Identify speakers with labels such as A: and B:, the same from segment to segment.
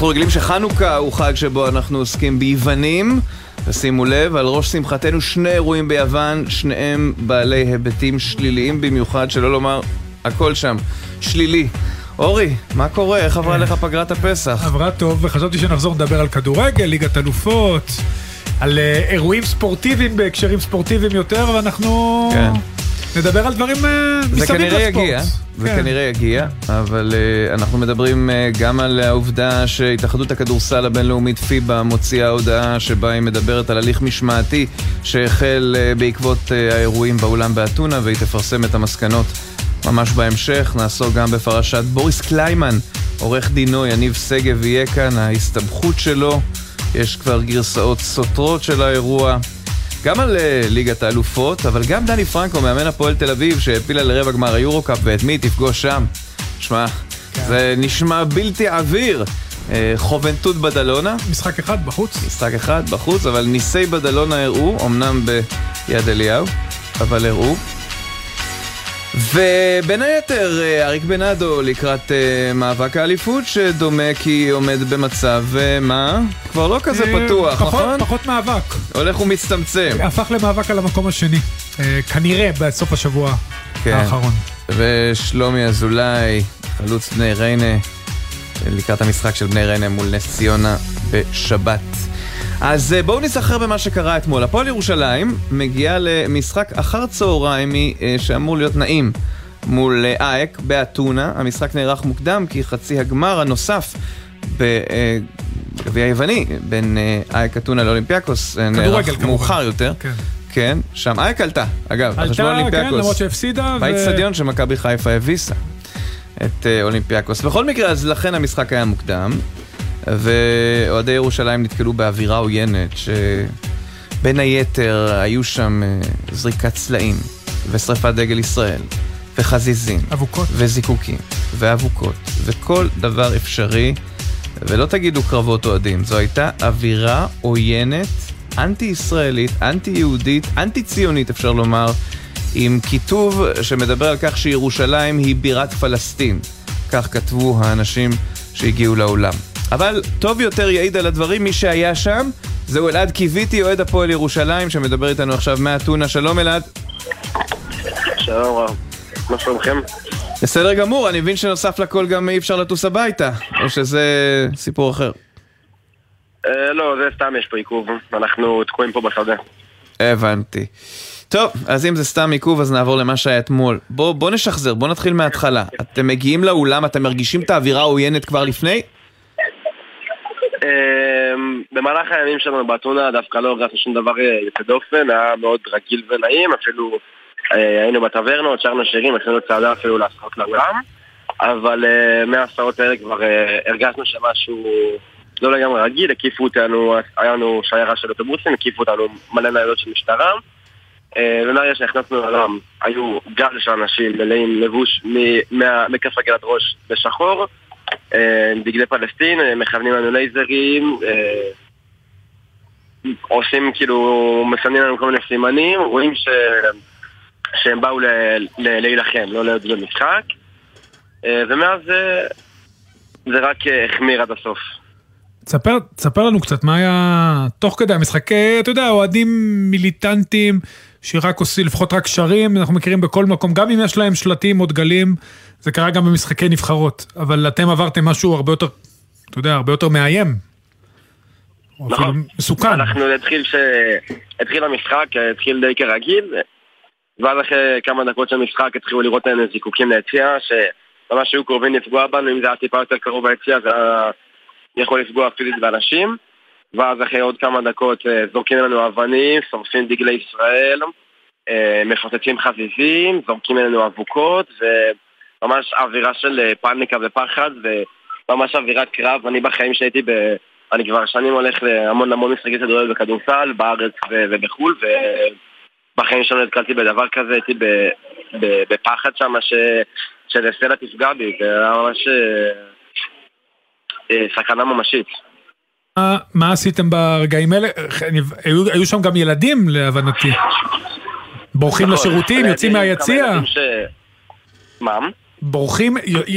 A: אנחנו רגילים שחנוכה הוא חג שבו אנחנו עוסקים ביוונים, ושימו לב, על ראש שמחתנו שני אירועים ביוון, שניהם בעלי היבטים שליליים במיוחד, שלא לומר הכל שם שלילי. אורי, מה קורה? איך עברה לך פגרת הפסח?
B: עברה טוב, וחשבתי שנחזור לדבר על כדורגל, ליגת אלופות, על אה, אירועים ספורטיביים בהקשרים ספורטיביים יותר, ואנחנו
A: כן.
B: נדבר על דברים אה,
A: זה
B: מסביב
A: כנראה
B: לספורט.
A: יגיע, זה
B: כן.
A: כנראה יגיע, אבל uh, אנחנו מדברים uh, גם על העובדה שהתאחדות הכדורסל הבינלאומית פיבה מוציאה הודעה שבה היא מדברת על הליך משמעתי שהחל בעקבות האירועים באולם באתונה והיא תפרסם את המסקנות ממש בהמשך. נעסוק גם בפרשת בוריס קליימן, עורך דינו יניב שגב יהיה כאן, ההסתבכות שלו, יש כבר גרסאות סותרות של האירוע. גם על uh, ליגת האלופות, אבל גם דני פרנקו, מאמן הפועל תל אביב, שהעפילה לרבע גמר היורו-קאפ, ואת מי תפגוש שם? שמע, זה נשמע בלתי עביר. Uh, חובנטות בדלונה,
B: משחק אחד בחוץ.
A: משחק אחד בחוץ, אבל ניסי בדלונה הראו, אמנם ביד אליהו, אבל הראו. ובין היתר, אה, אריק בנאדו לקראת אה, מאבק האליפות, שדומה כי עומד במצב, אה, מה? כבר לא כזה פתוח,
B: פחות-
A: נכון?
B: פחות מאבק.
A: הולך ומצטמצם.
B: הפך למאבק על המקום השני. אה, כנראה בסוף השבוע
A: כן.
B: האחרון.
A: ושלומי אזולאי, חלוץ בני ריינה, לקראת המשחק של בני ריינה מול נס ציונה בשבת. אז אה, בואו ניזכר במה שקרה אתמול. הפועל ירושלים מגיעה למשחק אחר צהריים אה, שאמור להיות נעים מול אה, אייק באתונה. המשחק נערך מוקדם כי חצי הגמר הנוסף בגביע היווני בין אייק אתונה לאולימפיאקוס נערך. מאוחר יותר.
B: כן.
A: כן, שם אייק עלתה, אגב, על חשבון
B: עלתה, כן,
A: אולימפיאקוס.
B: למרות שהפסידה. ו-
A: באיצטדיון שמכבי חיפה הביסה את אולימפיאקוס. בכל מקרה, אז לכן המשחק היה מוקדם, ואוהדי ירושלים נתקלו באווירה עוינת, שבין היתר היו שם אה, זריקת סלעים, ושרפת דגל ישראל, וחזיזים,
B: אבוקות.
A: וזיקוקים, ואבוקות, וכל דבר אפשרי, ולא תגידו קרבות אוהדים, זו הייתה אווירה עוינת, אנטי-ישראלית, אנטי-יהודית, אנטי-ציונית אפשר לומר, עם כיתוב שמדבר על כך שירושלים היא בירת פלסטין. כך כתבו האנשים שהגיעו לאולם. אבל טוב יותר יעיד על הדברים מי שהיה שם, זהו אלעד קיוויתי, אוהד הפועל ירושלים, שמדבר איתנו עכשיו מאתונה. שלום אלעד.
C: שלום רב, מה שלומכם?
A: בסדר גמור, אני מבין שנוסף לכל גם אי אפשר לטוס הביתה, או שזה סיפור אחר.
C: אה, לא, זה סתם יש פה עיכוב, אנחנו תקועים פה בשדה.
A: הבנתי. טוב, אז אם זה סתם עיכוב, אז נעבור למה שהיה אתמול. בוא, בוא נשחזר, בוא נתחיל מההתחלה. אתם מגיעים לאולם, אתם מרגישים את האווירה העוינת כבר לפני?
C: אה, במהלך הימים שלנו באתונה דווקא לא הרגשנו שום דבר אה, יוצא דופן, היה מאוד רגיל ונעים, אפילו אה, היינו בטברנות, שרנו שירים, עשינו צעדה אפילו להסעות לאולם, אבל אה, מההסעות האלה כבר הרגשנו שמשהו לא לגמרי רגיל, הקיפו אותנו, היה לנו שיירה של אוטובוסים, הקיפו אותנו מלא ניידות של משטרה. ומהרגע שנכנסנו לעולם, היו גל של אנשים מלאים לבוש מכף רגל עד ראש בשחור, דגלי פלסטין, אה, מכוונים לנו לייזרים, אה, עושים כאילו, מסמנים לנו כל מיני סימנים, רואים ש... שהם באו ל... ל... להילחם, לא להיות במשחק, אה, ומאז אה, זה רק אה, החמיר עד הסוף.
B: תספר, תספר לנו קצת מה היה תוך כדי המשחק, אה, אתה יודע, אוהדים מיליטנטים שרק עושים, לפחות רק שרים, אנחנו מכירים בכל מקום, גם אם יש להם שלטים או דגלים, זה קרה גם במשחקי נבחרות, אבל אתם עברתם משהו הרבה יותר, אתה יודע, הרבה יותר מאיים.
C: נכון.
B: מסוכן.
C: אנחנו התחיל ש... התחיל המשחק, התחיל די כרגיל, ואז אחרי כמה דקות של משחק התחילו לראות לנו זיקוקים ליציע, שממש היו קרובים לפגוע בנו, אם זה היה טיפה יותר קרוב ליציע זה היה יכול לפגוע פיזית באנשים, ואז אחרי עוד כמה דקות אה, זורקים לנו אבנים, שורפים דגלי ישראל, אה, מפוצצים חזיזים, זורקים אלינו אבוקות, וממש אווירה של אה, פאניקה ופחד, וממש אווירת קרב, אני בחיים שהייתי ב... אני כבר שנים הולך להמון המון משחקי כדורגל בכדורסל, בארץ ו- ובחו"ל, ובחיים שלא נתקלתי בדבר כזה, הייתי ב- ב- בפחד שם ש- שאיזה סלע תפגע בי, זה היה ממש סכנה ממשית.
B: מה, עשיתם ברגעים האלה? היו, היו שם גם ילדים להבנתי. בורחים
C: נכון,
B: לשירותים, יוצאים מהיציע.
C: ש... מה?
B: בורחים,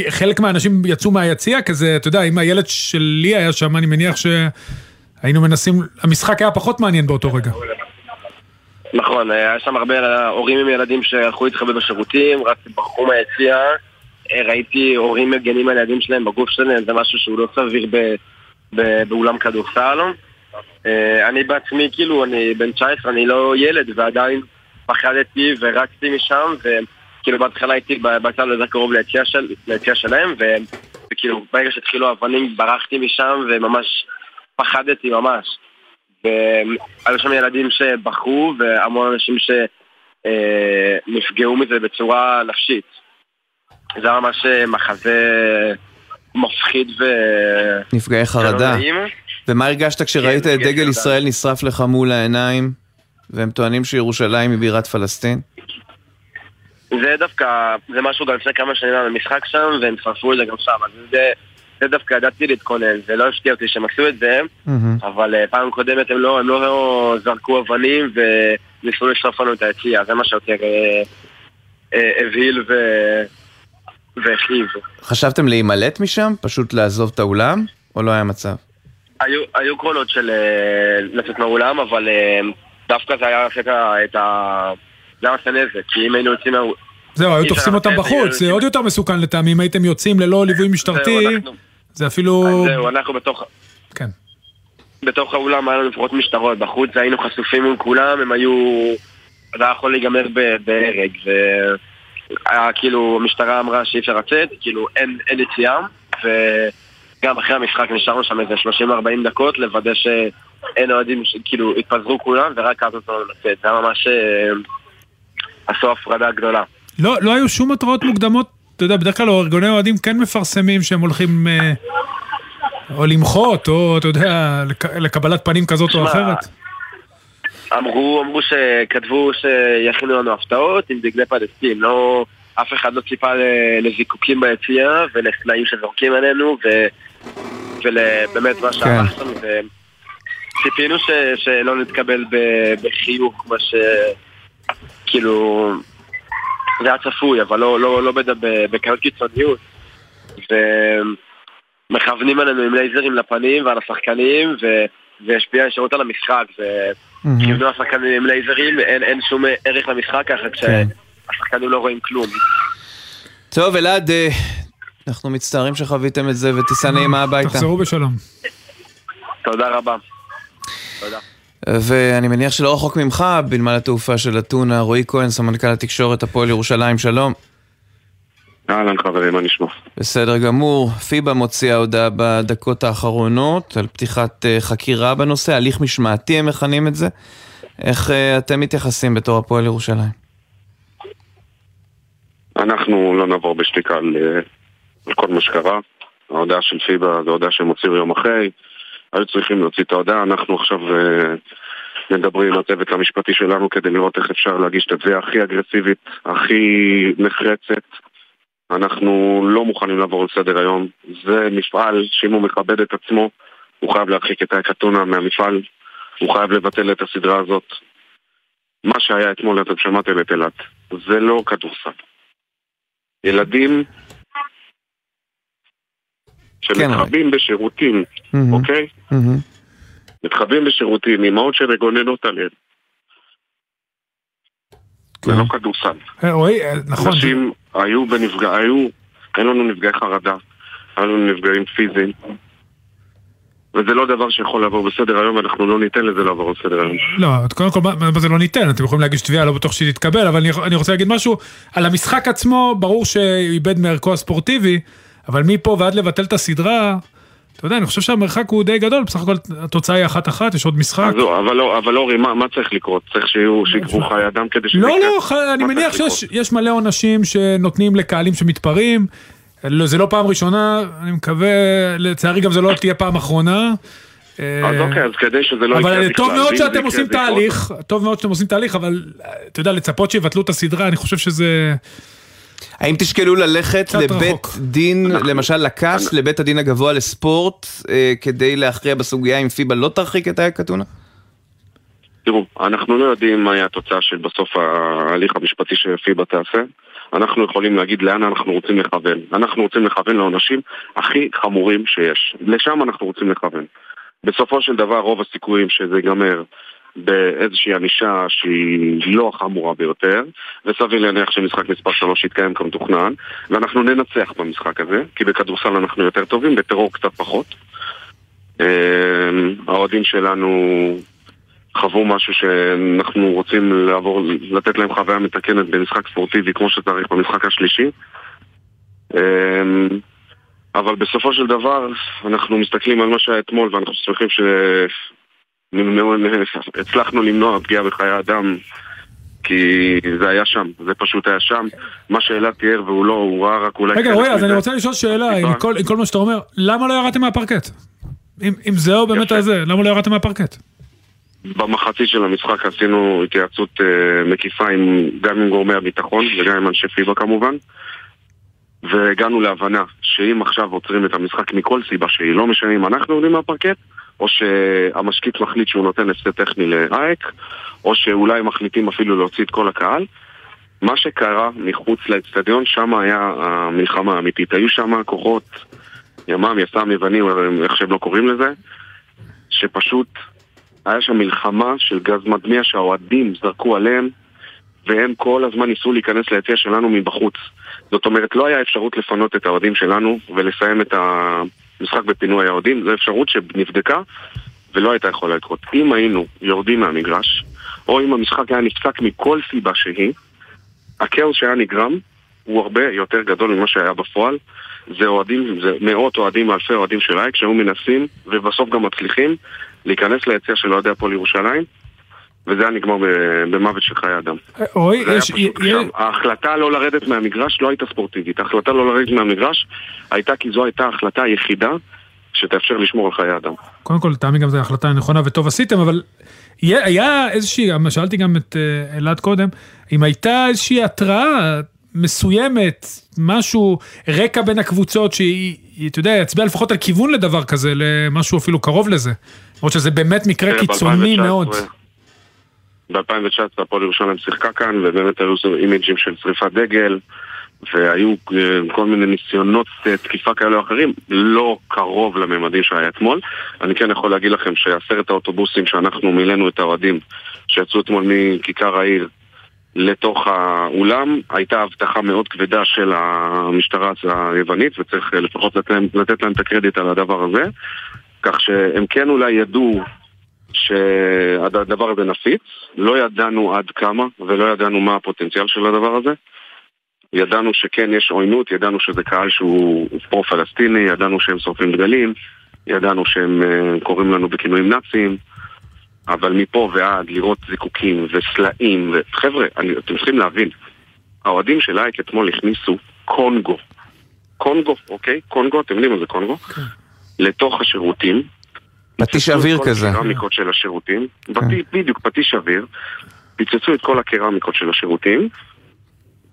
B: חלק מהאנשים יצאו מהיציע כזה, אתה יודע, אם הילד שלי היה שם, אני מניח שהיינו מנסים, המשחק היה פחות מעניין באותו רגע.
C: נכון, היה שם הרבה הורים עם ילדים שהלכו להתחבא בשירותים, רק ברחו מהיציע, ראיתי הורים מגנים על הילדים שלהם בגוף שלהם, זה משהו שהוא לא סביר ב, באולם כדורסל. אה, אני בעצמי, כאילו, אני בן 19, אני לא ילד, ועדיין פחדתי ורצתי משם, וכאילו בהתחלה הייתי בצד יותר קרוב ליציע, של, שלהם, ו, וכאילו ברגע שהתחילו האבנים ברחתי משם, וממש פחדתי ממש. והיו שם ילדים שבכו, והמון אנשים שנפגעו מזה בצורה נפשית. זה היה ממש מחזה מפחיד ו...
A: נפגעי חרדה. ומה הרגשת כשראית את דגל ישראל נשרף לך מול העיניים, והם טוענים שירושלים היא בירת פלסטין?
C: זה דווקא, זה משהו גם לפני כמה שנים היה במשחק שם, והם שרפו את זה גם שם, אז זה, זה דווקא ידעתי להתכונן, זה לא הפתיע אותי שהם עשו את זה, mm-hmm. אבל uh, פעם קודמת הם לא, הם לא זרקו אבנים וניסו לשרוף לנו את היציאה, זה מה שיותר uh, uh, הבהיל ו... והכאיב.
A: חשבתם להימלט משם? פשוט לעזוב את האולם? או לא היה מצב?
C: היו, היו קרונות של uh, לצאת מהאולם, אבל uh, דווקא זה היה את ה... זה היה עושה נזק, כי אם היינו יוצאים מה...
B: זהו, היו תופסים אותם בחוץ, זה עוד יותר מסוכן לטעמי, אם הייתם יוצאים ללא ליווי משטרתי, זה אפילו...
C: זהו, אנחנו בתוך...
B: כן.
C: בתוך האולם היה לנו לפחות משטרות, בחוץ היינו חשופים עם כולם, הם היו... זה היה יכול להיגמר בהרג, והיה כאילו, המשטרה אמרה שאי אפשר לצאת, כאילו אין, אין יציאה, וגם אחרי המשחק נשארנו שם איזה 30-40 דקות לוודא שאין אוהדים, כאילו התפזרו כולם, ורק אז נתנו לנו לצאת, זה היה ממש... אה, עשו הפרדה גדולה.
B: לא, לא היו שום התראות מוקדמות, אתה יודע, בדרך כלל ארגוני אוהדים כן מפרסמים שהם הולכים אה, או למחות, או אתה יודע, לק, לקבלת פנים כזאת שמה, או אחרת.
C: אמרו, אמרו שכתבו שיכינו לנו הפתעות עם דגלי פלסטין, לא... אף אחד לא ציפה לזיקוקים ביציאה ולתנאים שזורקים עלינו ו... ולבאמת מה כן. לנו וציפינו ש... שלא נתקבל בחיוך מה ש... כאילו, זה היה צפוי, אבל לא, לא, לא בכאלה קיצוניות. ומכוונים עלינו עם לייזרים לפנים ועל השחקנים, ו... והשפיע ישירות על המשחק, וכיוונו השחקנים עם לייזרים, אין, אין שום ערך למשחק ככה כן. כשהשחקנים לא רואים כלום.
A: טוב, אלעד, אה, אנחנו מצטערים שחוויתם את זה וטיסה נעימה הביתה.
B: תחזרו בשלום.
C: תודה רבה. תודה.
A: ואני מניח שלא רחוק ממך, בנמל התעופה של אתונה, רועי כהן, סמנכ"ל התקשורת הפועל ירושלים, שלום.
D: אהלן חברים, מה נשמע?
A: בסדר גמור. פיבה מוציאה הודעה בדקות האחרונות על פתיחת uh, חקירה בנושא, הליך משמעתי הם מכנים את זה. איך uh, אתם מתייחסים בתור הפועל ירושלים?
D: אנחנו לא נעבור בשתיקה על, אה, על כל מה שקרה. ההודעה של פיבה זו הודעה שהם הוציאו יום אחרי. היו צריכים להוציא את ההודעה, אנחנו עכשיו מדברים עם הצוות המשפטי שלנו כדי לראות איך אפשר להגיש את התביעה הכי אגרסיבית, הכי נחרצת. אנחנו לא מוכנים לעבור על סדר היום. זה מפעל שאם הוא מכבד את עצמו, הוא חייב להרחיק את האקתונה מהמפעל, הוא חייב לבטל את הסדרה הזאת. מה שהיה אתמול, אתם שמעתם את אילת, זה לא כדורסל. ילדים שמתחבאים כן, בשירותים, mm-hmm. אוקיי? Mm-hmm. מתחבאים בשירותים, אמהות שמגוננות עליהם. לא כן. כדורסל.
B: אה, אה, נכון.
D: אנשים היו בנפגע... היו... אין לנו נפגעי חרדה, היו לנו נפגעים פיזיים. וזה לא דבר שיכול לעבור בסדר היום, ואנחנו לא ניתן לזה לעבור בסדר היום.
B: לא, קודם כל, מה זה לא ניתן? אתם יכולים להגיש תביעה, לא בטוח שהיא תתקבל, אבל אני, אני רוצה להגיד משהו, על המשחק עצמו, ברור שאיבד מערכו הספורטיבי, אבל מפה ועד לבטל את הסדרה, אתה יודע, אני חושב שהמרחק הוא די גדול, בסך הכל התוצאה היא אחת-אחת, יש עוד משחק.
D: לא, אבל, לא, אבל אורי, מה, מה צריך לקרות? צריך שיהיו, שיקרו חיי אדם כדי שזה
B: לא, לא, אני מניח שיש מלא עונשים שנותנים לקהלים שמתפרעים. לא, זה לא פעם ראשונה, אני מקווה, לצערי גם זה לא תהיה פעם אחרונה.
D: אז אוקיי, אז כדי שזה לא
B: יקרה בכלל. אבל טוב מאוד שאתם עושים תהליך, טוב מאוד שאתם עושים תהליך, אבל אתה יודע, לצפות שיבטלו את הסדרה, אני חושב שזה...
A: האם תשקלו ללכת לבית רחוק. דין, אנחנו, למשל לקאס, אנחנו... לבית הדין הגבוה לספורט, אה, כדי להכריע בסוגיה אם פיבה לא תרחיק את אייק אתונה?
D: תראו, אנחנו לא יודעים מה יהיה התוצאה של בסוף ההליך המשפטי שפיבה תעשה. אנחנו יכולים להגיד לאן אנחנו רוצים לכוון. אנחנו רוצים לכוון לעונשים הכי חמורים שיש. לשם אנחנו רוצים לכוון. בסופו של דבר רוב הסיכויים שזה ייגמר באיזושהי ענישה שהיא לא החמורה ביותר, וסביר להניח שמשחק מספר 3 יתקיים כמתוכנן, ואנחנו ננצח במשחק הזה, כי בכדורסל אנחנו יותר טובים, בטרור קצת פחות. אמ, האוהדים שלנו חוו משהו שאנחנו רוצים לעבור, לתת להם חוויה מתקנת במשחק ספורטיבי כמו שצריך במשחק השלישי. אמ, אבל בסופו של דבר אנחנו מסתכלים על מה שהיה אתמול ואנחנו שמחים שהצלחנו למנוע פגיעה בחיי אדם כי זה היה שם, זה פשוט היה שם. מה שאלעד תיאר והוא לא, הוא ראה רק אולי...
B: רגע רועי, אז אני רוצה לשאול שאלה, עם כל, עם כל מה שאתה אומר, למה לא ירדתם מהפרקט? אם, אם זהו באמת הזה, למה לא ירדתם מהפרקט?
D: במחצית של המשחק עשינו התייעצות uh, מקיפה עם, גם עם גורמי הביטחון וגם עם אנשי פיבה כמובן והגענו להבנה שאם עכשיו עוצרים את המשחק מכל סיבה שהיא, לא משנה אם אנחנו יורדים מהפרקט או שהמשקיף מחליט שהוא נותן הפסד טכני לאייק או שאולי מחליטים אפילו להוציא את כל הקהל מה שקרה מחוץ לאצטדיון, שם היה המלחמה האמיתית. היו שם כוחות ימ"מ, יס"מ, יוונים, איך שהם לא קוראים לזה, שפשוט היה שם מלחמה של גז מדמיע שהאוהדים זרקו עליהם והם כל הזמן ניסו להיכנס ליציע שלנו מבחוץ. זאת אומרת, לא היה אפשרות לפנות את האוהדים שלנו ולסיים את המשחק בפינוי האוהדים, זו אפשרות שנבדקה ולא הייתה יכולה לקרות. אם היינו יורדים מהמגרש, או אם המשחק היה נפסק מכל סיבה שהיא, הכאוס שהיה נגרם הוא הרבה יותר גדול ממה שהיה בפועל. זה אוהדים, זה מאות אוהדים, אלפי אוהדים של אייק שהיו מנסים ובסוף גם מצליחים להיכנס ליציע של אוהדי הפועל ירושלים וזה היה נגמר במוות של חיי אדם.
B: רועי, יש...
D: ההחלטה לא לרדת מהמגרש לא הייתה ספורטיבית. ההחלטה לא לרדת מהמגרש הייתה כי זו הייתה ההחלטה היחידה שתאפשר לשמור על חיי אדם.
B: קודם כל, לטעמי גם זו החלטה נכונה וטוב עשיתם, אבל היה איזושהי, שאלתי גם את אה, אלעד קודם, אם הייתה איזושהי התראה מסוימת, משהו, רקע בין הקבוצות שהיא, אתה יודע, יצביע לפחות על כיוון לדבר כזה, למשהו אפילו קרוב לזה. למרות שזה באמת מקרה קיצוני מאוד.
D: ב-2019 הפועל ירושלים שיחקה כאן, ובאמת היו אימג'ים של שריפת דגל, והיו אה, כל מיני ניסיונות אה, תקיפה כאלה או אחרים, לא קרוב לממדים שהיה אתמול. אני כן יכול להגיד לכם שעשרת האוטובוסים שאנחנו מילאנו את האוהדים, שיצאו אתמול מכיכר העיר לתוך האולם, הייתה הבטחה מאוד כבדה של המשטרה היוונית, וצריך לפחות לתת להם, לתת להם את הקרדיט על הדבר הזה, כך שהם כן אולי ידעו שהדבר הזה נפיץ, לא ידענו עד כמה ולא ידענו מה הפוטנציאל של הדבר הזה. ידענו שכן יש עוינות, ידענו שזה קהל שהוא פרו-פלסטיני, ידענו שהם שורפים דגלים, ידענו שהם uh, קוראים לנו בכינויים נאציים, אבל מפה ועד לראות זיקוקים וסלעים, וחבר'ה, אתם צריכים להבין, האוהדים של אייק אתמול הכניסו קונגו. קונגו, אוקיי? קונגו, אתם יודעים מה זה קונגו? כן. לתוך השירותים.
A: פטיש אוויר כזה.
D: הקרמיקות של השירותים. כן. בדיוק, פטיש אוויר. פיצצו את כל הקרמיקות של השירותים,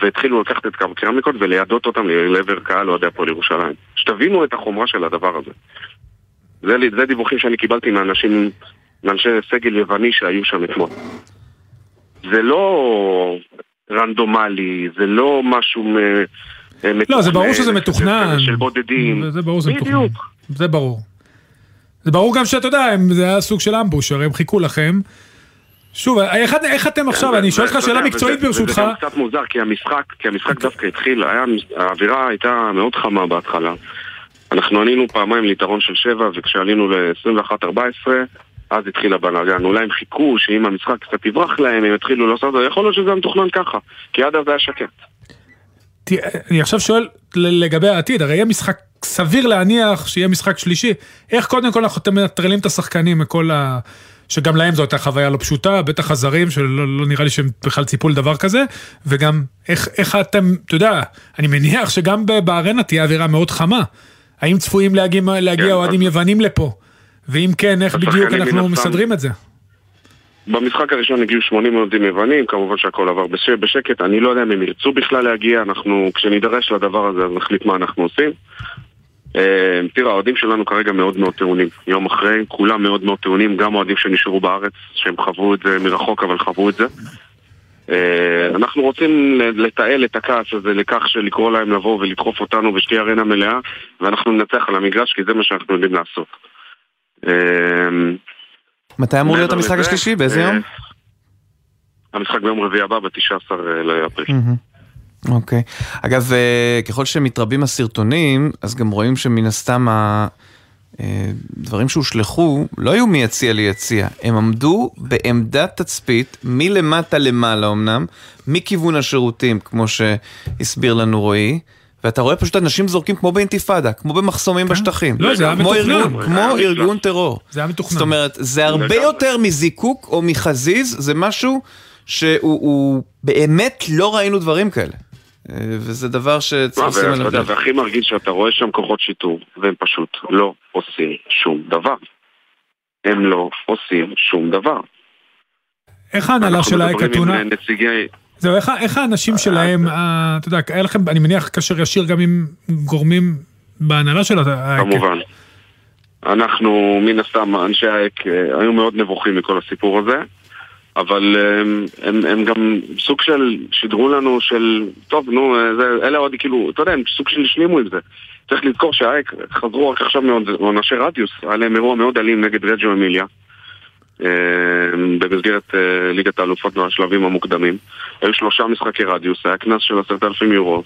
D: והתחילו לקחת את הקרמיקות וליידות אותם לעבר קהל אוהדי הפועל ירושלים. שתבינו את החומרה של הדבר הזה. זה, זה דיווחים שאני קיבלתי מאנשים, מאנשי סגל יווני שהיו שם אתמול. זה לא רנדומלי, זה לא משהו מתוכנן.
B: לא, זה ברור שזה מתוכנן.
D: של בודדים.
B: זה ברור שזה מתוכנן. בדיוק. זה ברור. זה ברור גם שאתה יודע, זה היה סוג של אמבוש, הרי הם חיכו לכם. שוב, איך, איך אתם עכשיו, אני שואל אותך שאלה מקצועית ברשותך.
D: זה גם קצת מוזר, כי המשחק, כי המשחק דווקא התחיל, היה, האווירה הייתה מאוד חמה בהתחלה. אנחנו עלינו פעמיים ליתרון של שבע, וכשעלינו ל-21-14, אז התחיל הבלאגן. אולי הם חיכו שאם המשחק קצת יברח להם, הם יתחילו לעשות, יכול להיות שזה מתוכנן ככה, כי עד אז היה שקט.
B: אני עכשיו שואל לגבי העתיד, הרי יהיה משחק סביר להניח שיהיה משחק שלישי. איך קודם כל אנחנו מנטרלים את השחקנים מכל ה... שגם להם זו הייתה חוויה לא פשוטה, בטח הזרים שלא לא נראה לי שהם בכלל ציפו לדבר כזה, וגם איך, איך אתם, אתה יודע, אני מניח שגם בארנה תהיה אווירה מאוד חמה. האם צפויים להגיע, להגיע כן, אוהדים יוונים לפה? ואם כן, איך בדיוק אנחנו מסדרים את זה?
D: במשחק הראשון הגיעו 80 אוהדים יוונים, כמובן שהכל עבר בשקט, אני לא יודע אם הם ירצו בכלל להגיע, אנחנו, כשנידרש לדבר הזה אז נחליט מה אנחנו עושים. אה, תראה, האוהדים שלנו כרגע מאוד מאוד טעונים. יום אחרי, כולם מאוד מאוד טעונים, גם אוהדים שנשארו בארץ, שהם חוו את זה מרחוק, אבל חוו את זה. אה, אנחנו רוצים לתעל את הכעס הזה לכך של לקרוא להם לבוא ולדחוף אותנו ושתהיה ארנה מלאה ואנחנו ננצח על המגרש כי זה מה שאנחנו יודעים לעשות.
A: מתי אמור להיות המשחק השלישי? באיזה יום?
D: המשחק ביום רביעי הבא, ב-19 לאפריל.
A: אוקיי. אגב, ככל שמתרבים הסרטונים, אז גם רואים שמן הסתם הדברים שהושלכו לא היו מיציע ליציע, הם עמדו בעמדת תצפית מלמטה למעלה אמנם, מכיוון השירותים, כמו שהסביר לנו רועי. ואתה רואה פשוט אנשים זורקים כמו באינתיפאדה, כמו במחסומים כן. בשטחים.
B: לא, זה היה מתוכנן.
A: כמו ארגון טרור.
B: זה היה מתוכנן.
A: זאת אומרת, זה הרבה יותר מזיקוק או מחזיז, זה משהו שהוא באמת לא ראינו דברים כאלה. אה, וזה דבר שצריך לשים
D: עליו לב. והכי מרגיש שאתה רואה שם כוחות שיטור, והם פשוט לא עושים שום דבר. הם לא עושים שום דבר.
B: איך ההנהלה של אייק אתונה? זהו, איך, איך האנשים שלהם, אה, אתה יודע, היה לכם, אני מניח, קשר ישיר גם עם גורמים בהנהלה של האייק.
D: כמובן. אנחנו, מן הסתם, אנשי האייק אה, היו מאוד נבוכים מכל הסיפור הזה. אבל הם, הם, הם גם סוג של שידרו לנו של, טוב, נו, זה, אלה עוד כאילו, אתה יודע, הם סוג של השלימו עם זה. צריך לזכור שהאייק חזרו רק עכשיו מעונשי רדיוס, היה להם אירוע מאוד אלים נגד רג'ו אמיליה. במסגרת ליגת האלופות בשלבים המוקדמים. היו שלושה משחקי רדיוס, היה קנס של עשרת אלפים יורו.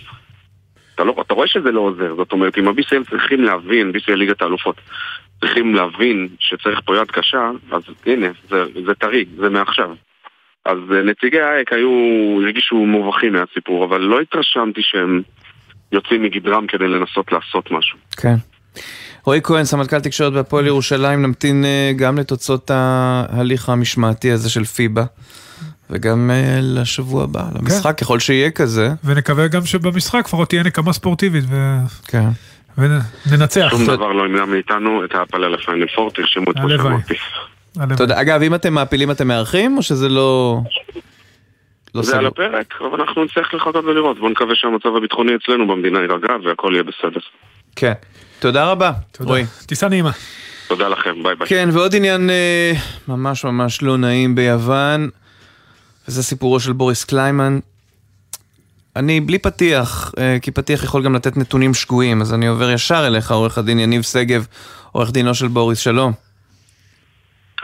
D: אתה, לא, אתה רואה שזה לא עוזר, זאת אומרת, אם ה-BCL צריכים להבין, BCL ליגת האלופות, צריכים להבין שצריך פה יד קשה, אז הנה, זה, זה טרי, זה מעכשיו. אז אה, נציגי האייק היו, הרגישו מובכים מהסיפור, אבל לא התרשמתי שהם יוצאים מגדרם כדי לנסות לעשות משהו.
A: כן. רועי כהן, סמנכ"ל תקשורת בהפועל ירושלים, נמתין אה, גם לתוצאות ההליך המשמעתי הזה של פיבה. וגם uh, לשבוע הבא, למשחק, כן. ככל שיהיה כזה.
B: ונקווה גם שבמשחק לפחות תהיה נקמה ספורטיבית. ו... כן. וננצח.
D: שום דבר לא ימנע מאיתנו את ההפלה לפיינל פור, תרשמו את מה שאמרתי.
A: תודה. אגב, אם אתם מעפילים אתם מארחים, או שזה לא...
D: לא זה על הפרק, אבל אנחנו נצטרך לחכות ולראות. בואו נקווה שהמצב הביטחוני אצלנו במדינה יירגע והכל יהיה בסדר.
A: כן. תודה רבה, רועי.
B: טיסה נעימה.
D: תודה לכם, ביי ביי.
A: כן, ועוד עניין אה, ממש ממש לא נעים ביוון, וזה סיפורו של בוריס קליימן. אני בלי פתיח, אה, כי פתיח יכול גם לתת נתונים שגויים, אז אני עובר ישר אליך, עורך הדין יניב שגב, עורך דינו של בוריס, שלום.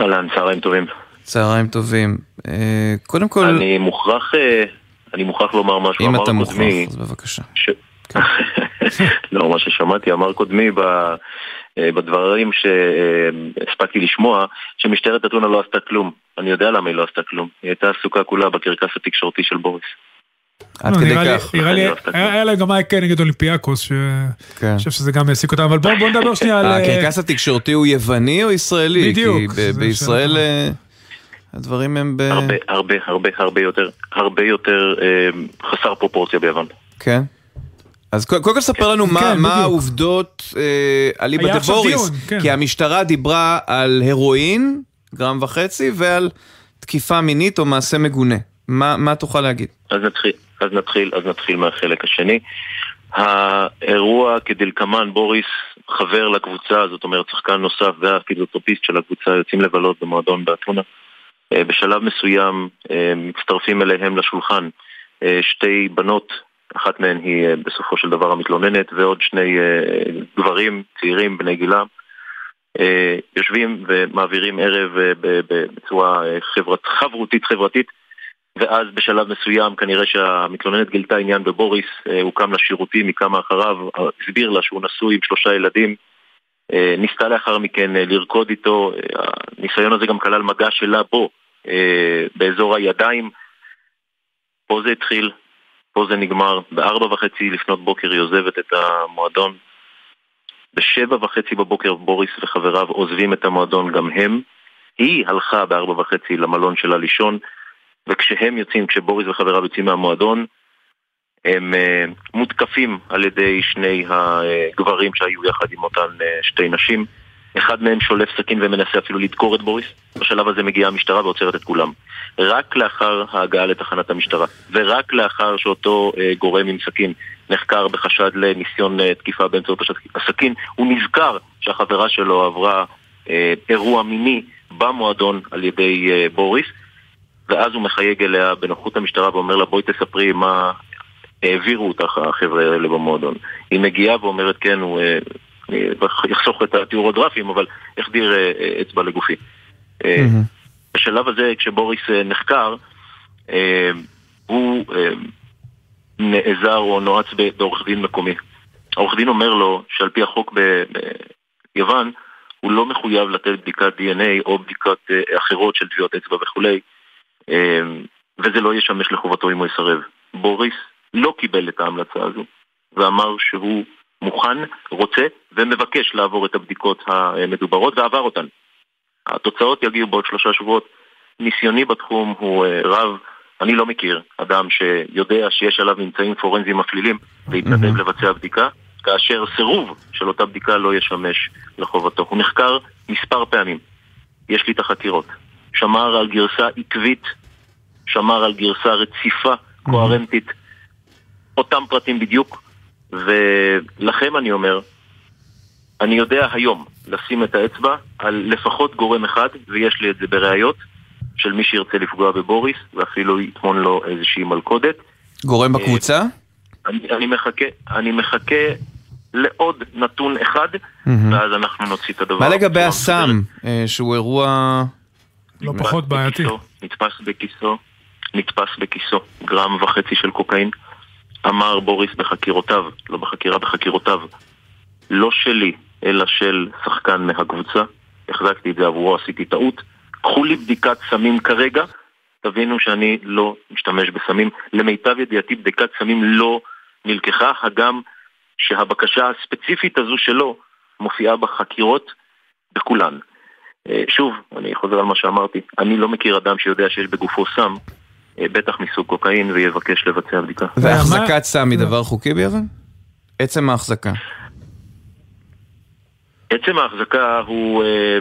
E: אהלן, צהריים טובים.
A: צהריים טובים. אה, קודם כל...
E: אני מוכרח, אה, אני מוכרח לומר משהו.
A: אם אתה מוכרח, אז בבקשה. ש... כן.
E: לא, מה ששמעתי אמר קודמי ב... בדברים שהספקתי לשמוע, שמשטרת אתונה לא עשתה כלום. אני יודע למה היא לא עשתה כלום. היא הייתה עסוקה כולה בקרקס התקשורתי של בוריס.
A: עד כדי כך.
B: נראה לי, היה להם גם אייקן נגד אולימפיאקוס, שאני כן. חושב שזה גם העסיק אותם, אבל בואו נדבר שנייה על...
A: הקרקס התקשורתי הוא יווני או ישראלי? בדיוק. כי בישראל אה, הדברים הם ב...
E: הרבה, הרבה, הרבה, הרבה יותר, הרבה יותר אה, חסר פרופורציה ביוון.
A: כן. אז קודם כל ספר לנו מה כן, העובדות אה, על איבא דה בוריס, כן. כי המשטרה דיברה על הרואין, גרם וחצי, ועל תקיפה מינית או מעשה מגונה. מה, מה תוכל להגיד?
E: אז נתחיל, אז נתחיל, אז נתחיל מהחלק השני. האירוע כדלקמן, בוריס חבר לקבוצה, זאת אומרת שחקן נוסף והפיזוטרופיסט של הקבוצה יוצאים לבלות במועדון באתונה. אה, בשלב מסוים אה, מצטרפים אליהם לשולחן אה, שתי בנות, אחת מהן היא בסופו של דבר המתלוננת ועוד שני גברים צעירים בני גילם יושבים ומעבירים ערב בצורה חברת, חברותית חברתית ואז בשלב מסוים כנראה שהמתלוננת גילתה עניין בבוריס, אה, הוא קם לשירותים, היא קמה אחריו, הסביר לה שהוא נשוי עם שלושה ילדים, אה, ניסתה לאחר מכן אה, לרקוד איתו, הניסיון הזה גם כלל מגע שלה בו, באזור הידיים. פה זה התחיל, פה זה נגמר, בארבע וחצי לפנות בוקר היא עוזבת את המועדון. בשבע וחצי בבוקר בוריס וחבריו עוזבים את המועדון גם הם. היא הלכה בארבע וחצי למלון שלה לישון. וכשהם יוצאים, כשבוריס וחבריו יוצאים מהמועדון, הם uh, מותקפים על ידי שני הגברים שהיו יחד עם אותן uh, שתי נשים. אחד מהם שולף סכין ומנסה אפילו לדקור את בוריס. בשלב הזה מגיעה המשטרה ועוצרת את כולם. רק לאחר ההגעה לתחנת המשטרה, ורק לאחר שאותו uh, גורם עם סכין נחקר בחשד לניסיון uh, תקיפה באמצעות הסכין, הוא נזכר שהחברה שלו עברה uh, אירוע מיני במועדון על ידי uh, בוריס, ואז הוא מחייג אליה בנוחות המשטרה ואומר לה בואי תספרי מה העבירו אותך החבר'ה האלה במועדון. היא מגיעה ואומרת כן, הוא יחסוך את התיאור הגרפיים, אבל החדיר אצבע לגופי. בשלב הזה, כשבוריס נחקר, הוא נעזר או נועץ בעורך דין מקומי. העורך דין אומר לו שעל פי החוק ביוון הוא לא מחויב לתת בדיקת DNA או בדיקות אה, אחרות של טביעות אצבע וכולי אה, וזה לא ישמש לחובתו אם הוא יסרב. בוריס לא קיבל את ההמלצה הזו ואמר שהוא מוכן, רוצה ומבקש לעבור את הבדיקות המדוברות ועבר אותן. התוצאות יגיעו בעוד שלושה שבועות. ניסיוני בתחום הוא אה, רב אני לא מכיר אדם שיודע שיש עליו ממצאים פורנזיים מפלילים והתנדב לבצע בדיקה, כאשר סירוב של אותה בדיקה לא ישמש לחובתו. הוא נחקר מספר פעמים. יש לי את החקירות. שמר על גרסה עקבית, שמר על גרסה רציפה, קוהרנטית, אותם פרטים בדיוק, ולכם אני אומר, אני יודע היום לשים את האצבע על לפחות גורם אחד, ויש לי את זה בראיות, של מי שירצה לפגוע בבוריס, ואפילו יטמון לו איזושהי מלכודת.
A: גורם בקבוצה?
E: אני, אני מחכה, אני מחכה לעוד נתון אחד, ואז אנחנו נוציא את הדבר.
A: מה לגבי הסם, אה, שהוא אירוע...
B: לא פחות בעייתי.
E: נתפס בכיסו, נתפס בכיסו גרם וחצי של קוקאין. אמר בוריס בחקירותיו, לא בחקירה, בחקירותיו, לא שלי, אלא של שחקן מהקבוצה. החזקתי את זה עבורו, עשיתי טעות. קחו לי בדיקת סמים כרגע, תבינו שאני לא משתמש בסמים. למיטב ידיעתי בדיקת סמים לא נלקחה, הגם שהבקשה הספציפית הזו שלו מופיעה בחקירות בכולן. אה, שוב, אני חוזר על מה שאמרתי, אני לא מכיר אדם שיודע שיש בגופו סם, בטח מסוג קוקאין, ויבקש לבצע בדיקה.
A: והחזקת סם היא דבר חוקי ביוון? עצם ההחזקה.
E: עצם ההחזקה הוא... אה,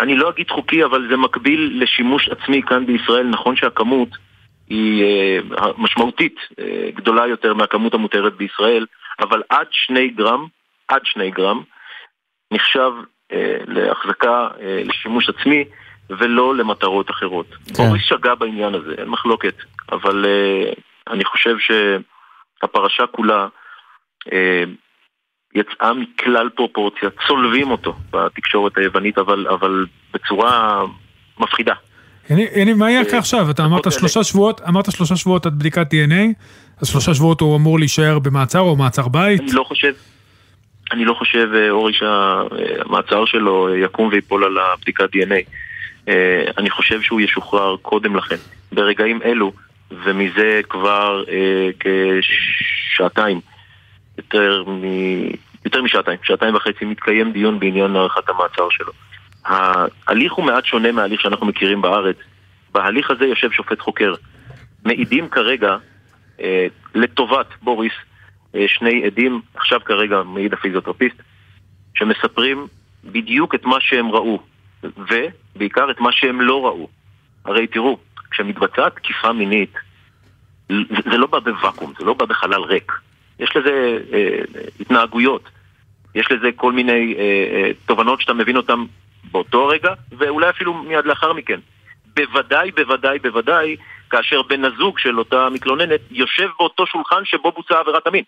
E: אני לא אגיד חוקי, אבל זה מקביל לשימוש עצמי כאן בישראל. נכון שהכמות היא uh, משמעותית גדולה יותר מהכמות המותרת בישראל, אבל עד שני גרם, עד שני גרם, נחשב להחזקה לשימוש עצמי ולא למטרות אחרות. כן. בוריס שגה בעניין הזה, אין מחלוקת, אבל uh, אני חושב שהפרשה כולה uh, יצאה מכלל פרופורציה, צולבים אותו בתקשורת היוונית, אבל, אבל בצורה מפחידה.
B: הנה, מה יהיה אה, עכשיו? אתה אמרת שלושה שבועות, אמרת שלושה שבועות עד בדיקת DNA, אז שלושה שבועות הוא אמור להישאר במעצר או מעצר בית?
E: אני לא חושב, אני לא חושב, אה, אורי, שהמעצר שלו יקום ויפול על הבדיקת DNA. אה, אני חושב שהוא ישוחרר קודם לכן, ברגעים אלו, ומזה כבר כשעתיים. יותר, מ... יותר משעתיים, שעתיים וחצי מתקיים דיון בעניין הארכת המעצר שלו. ההליך הוא מעט שונה מההליך שאנחנו מכירים בארץ. בהליך הזה יושב שופט חוקר. מעידים כרגע אה, לטובת בוריס אה, שני עדים, עכשיו כרגע מעיד הפיזיותרפיסט, שמספרים בדיוק את מה שהם ראו, ובעיקר את מה שהם לא ראו. הרי תראו, כשמתבצעת תקיפה מינית, זה לא בא בוואקום, זה לא בא בחלל ריק. יש לזה אה, התנהגויות, יש לזה כל מיני אה, אה, תובנות שאתה מבין אותן באותו רגע, ואולי אפילו מיד לאחר מכן. בוודאי, בוודאי, בוודאי, כאשר בן הזוג של אותה מתלוננת יושב באותו שולחן שבו בוצעה עבירת המין.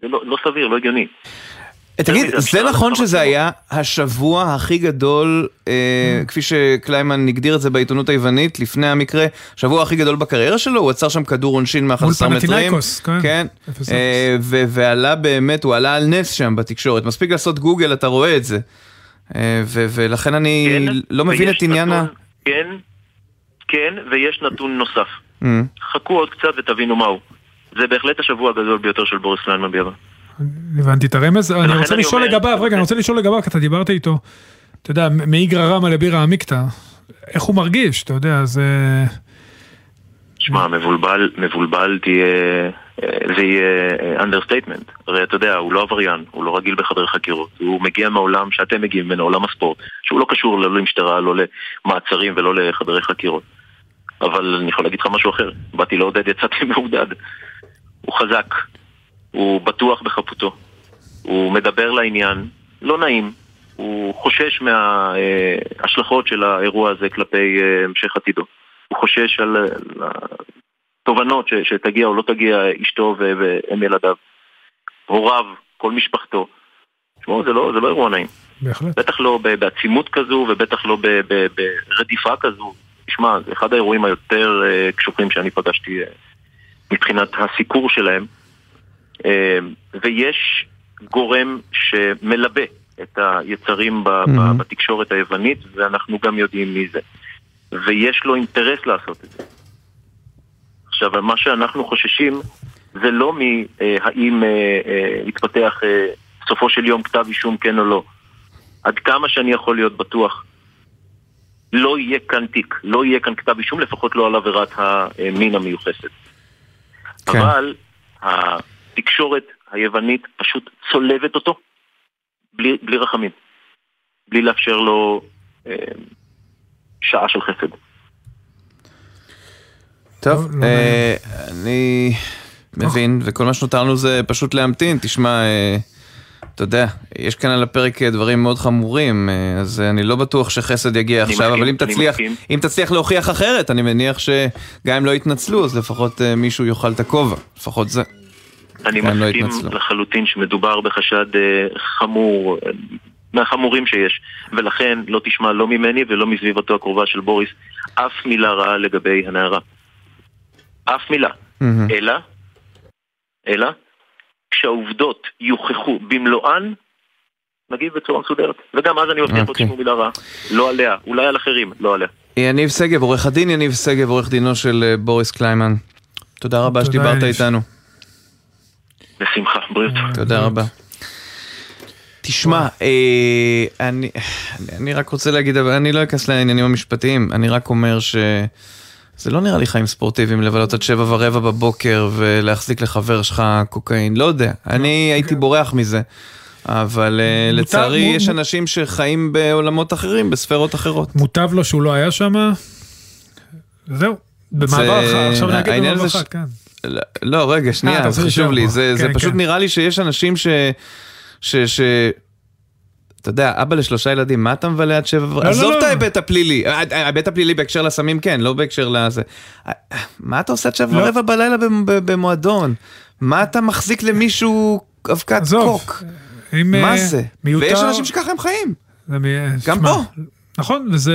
E: זה לא, לא סביר, לא הגיוני.
A: תגיד, זה נכון שזה היה השבוע הכי גדול, אה, כפי שקליימן הגדיר את זה בעיתונות היוונית, לפני המקרה, השבוע הכי גדול בקריירה שלו, הוא עצר שם כדור עונשין מ-11 מטרים. כן. כן, אה, ועלה באמת, הוא עלה על נס שם בתקשורת. מספיק לעשות גוגל, אתה רואה את זה. אה, ולכן אני כן, לא מבין את עניין ה...
E: כן, כן, ויש נתון נוסף. חכו עוד קצת ותבינו מהו. זה בהחלט השבוע הגדול ביותר של בוריס קליינמן ביוון.
B: הבנתי את הרמז, אני רוצה לשאול לגביו, רגע, אני רוצה לשאול לגביו, כי אתה דיברת איתו, אתה יודע, מאיגרא רמא לבירא עמיקתא, איך הוא מרגיש, אתה יודע, זה...
E: שמע, מבולבל, מבולבל תהיה, זה יהיה understatement. הרי אתה יודע, הוא לא עבריין, הוא לא רגיל בחדרי חקירות, הוא מגיע מהעולם שאתם מגיעים ממנו, עולם הספורט, שהוא לא קשור לא למשטרה, לא למעצרים ולא לחדרי חקירות. אבל אני יכול להגיד לך משהו אחר, באתי לעודד, יצאתי מעודד. הוא חזק, הוא בטוח בחפותו, הוא מדבר לעניין, לא נעים, הוא חושש מההשלכות של האירוע הזה כלפי אה, המשך עתידו. הוא חושש על התובנות שתגיע או לא תגיע אשתו והם ילדיו, הוריו, כל משפחתו. תשמעו, זה לא, זה לא אירוע נעים.
B: בהחלט.
E: בטח לא בעצימות כזו ובטח לא ברדיפה כזו. תשמע, זה אחד האירועים היותר אה, קשוחים שאני פגשתי אה, מבחינת הסיקור שלהם. אה, ויש גורם שמלבה את היצרים mm-hmm. בתקשורת היוונית, ואנחנו גם יודעים מי זה. ויש לו אינטרס לעשות את זה. עכשיו, מה שאנחנו חוששים זה לא מהאם יתפתח סופו של יום כתב אישום כן או לא. עד כמה שאני יכול להיות בטוח, לא יהיה כאן תיק, לא יהיה כאן כתב אישום, לפחות לא על עבירת המין המיוחסת. כן. אבל התקשורת היוונית פשוט צולבת אותו בלי, בלי רחמים, בלי לאפשר לו אה, שעה של חסד.
A: טוב, לא, אה, אני מבין, וכל מה שנותר לנו זה פשוט להמתין, תשמע... אה... אתה יודע, יש כאן על הפרק דברים מאוד חמורים, אה, אז אני לא בטוח שחסד יגיע עכשיו, מסכים, אבל אם תצליח, אם תצליח להוכיח אחרת, אני מניח שגם אם לא יתנצלו, אז לפחות אה, מישהו יאכל את הכובע, לפחות זה.
E: אני לא מסכים לא לחלוטין שמדובר בחשד אה, חמור, מהחמורים שיש, ולכן לא תשמע לא ממני ולא מסביבתו הקרובה של בוריס אף מילה רעה לגבי הנערה. אף מילה. Mm-hmm. אלא, אלא, כשהעובדות יוכחו במלואן, נגיד בצורה מסודרת. וגם אז אני מבטיח לא תשמעו מילה רעה. לא עליה, אולי על אחרים, לא עליה.
A: יניב שגב, עורך הדין יניב שגב, עורך דינו של אה, בוריס קליימן. תודה רבה שדיברת איתנו.
E: בשמחה, בריאות.
A: תודה רבה. תשמע, אה, אני רק רוצה להגיד, אני לא אכנס לעניינים המשפטיים, אני רק אומר ש... זה לא נראה לי חיים ספורטיביים לבלות עד שבע ורבע בבוקר ולהחזיק לחבר שלך קוקאין, לא יודע, אני הייתי בורח מזה. אבל אה, לצערי יש אנשים שחיים בעולמות אחרים, בספרות אחרות.
B: מוטב לו שהוא לא היה שם, זהו, במעבר אחר, עכשיו נגיד במעבר אחר, כן.
A: לא, רגע, שנייה, אה, חשוב לי, זה כן, פשוט כן. נראה לי שיש אנשים ש... אתה יודע, אבא לשלושה ילדים, מה אתה מבלה עד שבע ורבע? לא, עזוב לא, את לא. ההיבט הפלילי, ההיבט הפלילי בהקשר לסמים כן, לא בהקשר לזה. מה אתה עושה עד שבע ורבע בלילה במועדון? מה אתה מחזיק למישהו אבקת קוק? מה אה, זה? ויש אנשים שככה הם חיים. גם פה.
B: נכון, וזה...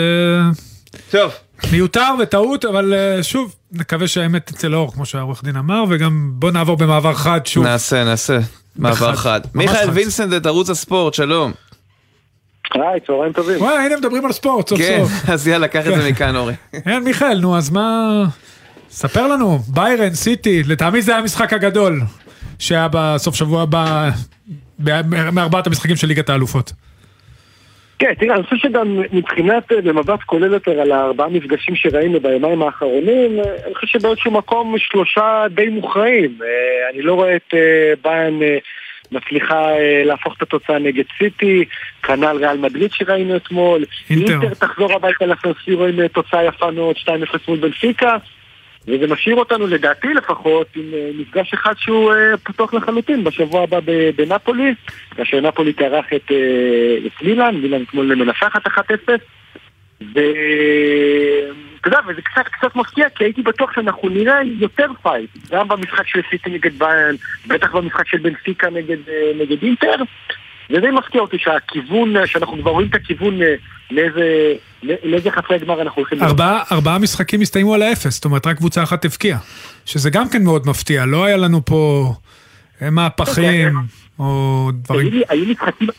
B: טוב. מיותר וטעות, אבל אה, שוב, נקווה שהאמת תצא לאור, כמו שהעורך דין אמר, וגם בוא נעבור במעבר חד שוב.
A: נעשה, נעשה. מעבר חד. מיכאל וינסנט, את ערוץ הספורט, שלום.
F: היי, צהריים טובים.
B: וואי, הנה מדברים על ספורט סוף
A: כן,
B: סוף.
A: כן, אז יאללה, קח את זה מכאן, אורי.
B: כן, מיכאל, נו, אז מה... ספר לנו, ביירן, סיטי, לטעמי זה היה המשחק הגדול שהיה בסוף שבוע הבא, מארבעת המשחקים של ליגת האלופות.
F: כן, תראה, אני חושב שגם מבחינת, אה, במבט כולל יותר על הארבעה מפגשים שראינו ביומיים האחרונים, אה, אני חושב שבאיזשהו מקום שלושה די מוכרעים. אה, אני לא רואה את ביין מצליחה להפוך את התוצאה נגד סיטי, כנ"ל ריאל מדריד שראינו אתמול, אינטר, אינטר תחזור הביתה לסנסירו עם תוצאה יפה מאוד, 2-0 מול בנפיקה. וזה משאיר אותנו, לדעתי לפחות, עם אה, מפגש אחד שהוא אה, פתוח לחלוטין. בשבוע הבא בנפולי, כאשר נפולי תארח את, אה, את מילאן, מילאן אתמול מנצחת 1-0, ואתה יודע, וזה קצת קצת מפתיע, כי הייתי בטוח שאנחנו נראה יותר פייט, גם במשחק של סיטי נגד באיירן, בטח במשחק של בנפיקה נגד, נגד אינטר, וזה מפתיע אותי שהכיוון, שאנחנו כבר רואים את הכיוון לאיזה, לאיזה חצי גמר אנחנו הולכים...
B: ארבעה, ארבעה משחקים הסתיימו על האפס, זאת אומרת רק קבוצה אחת הבקיעה. שזה גם כן מאוד מפתיע, לא היה לנו פה אה, מהפכים או דברים...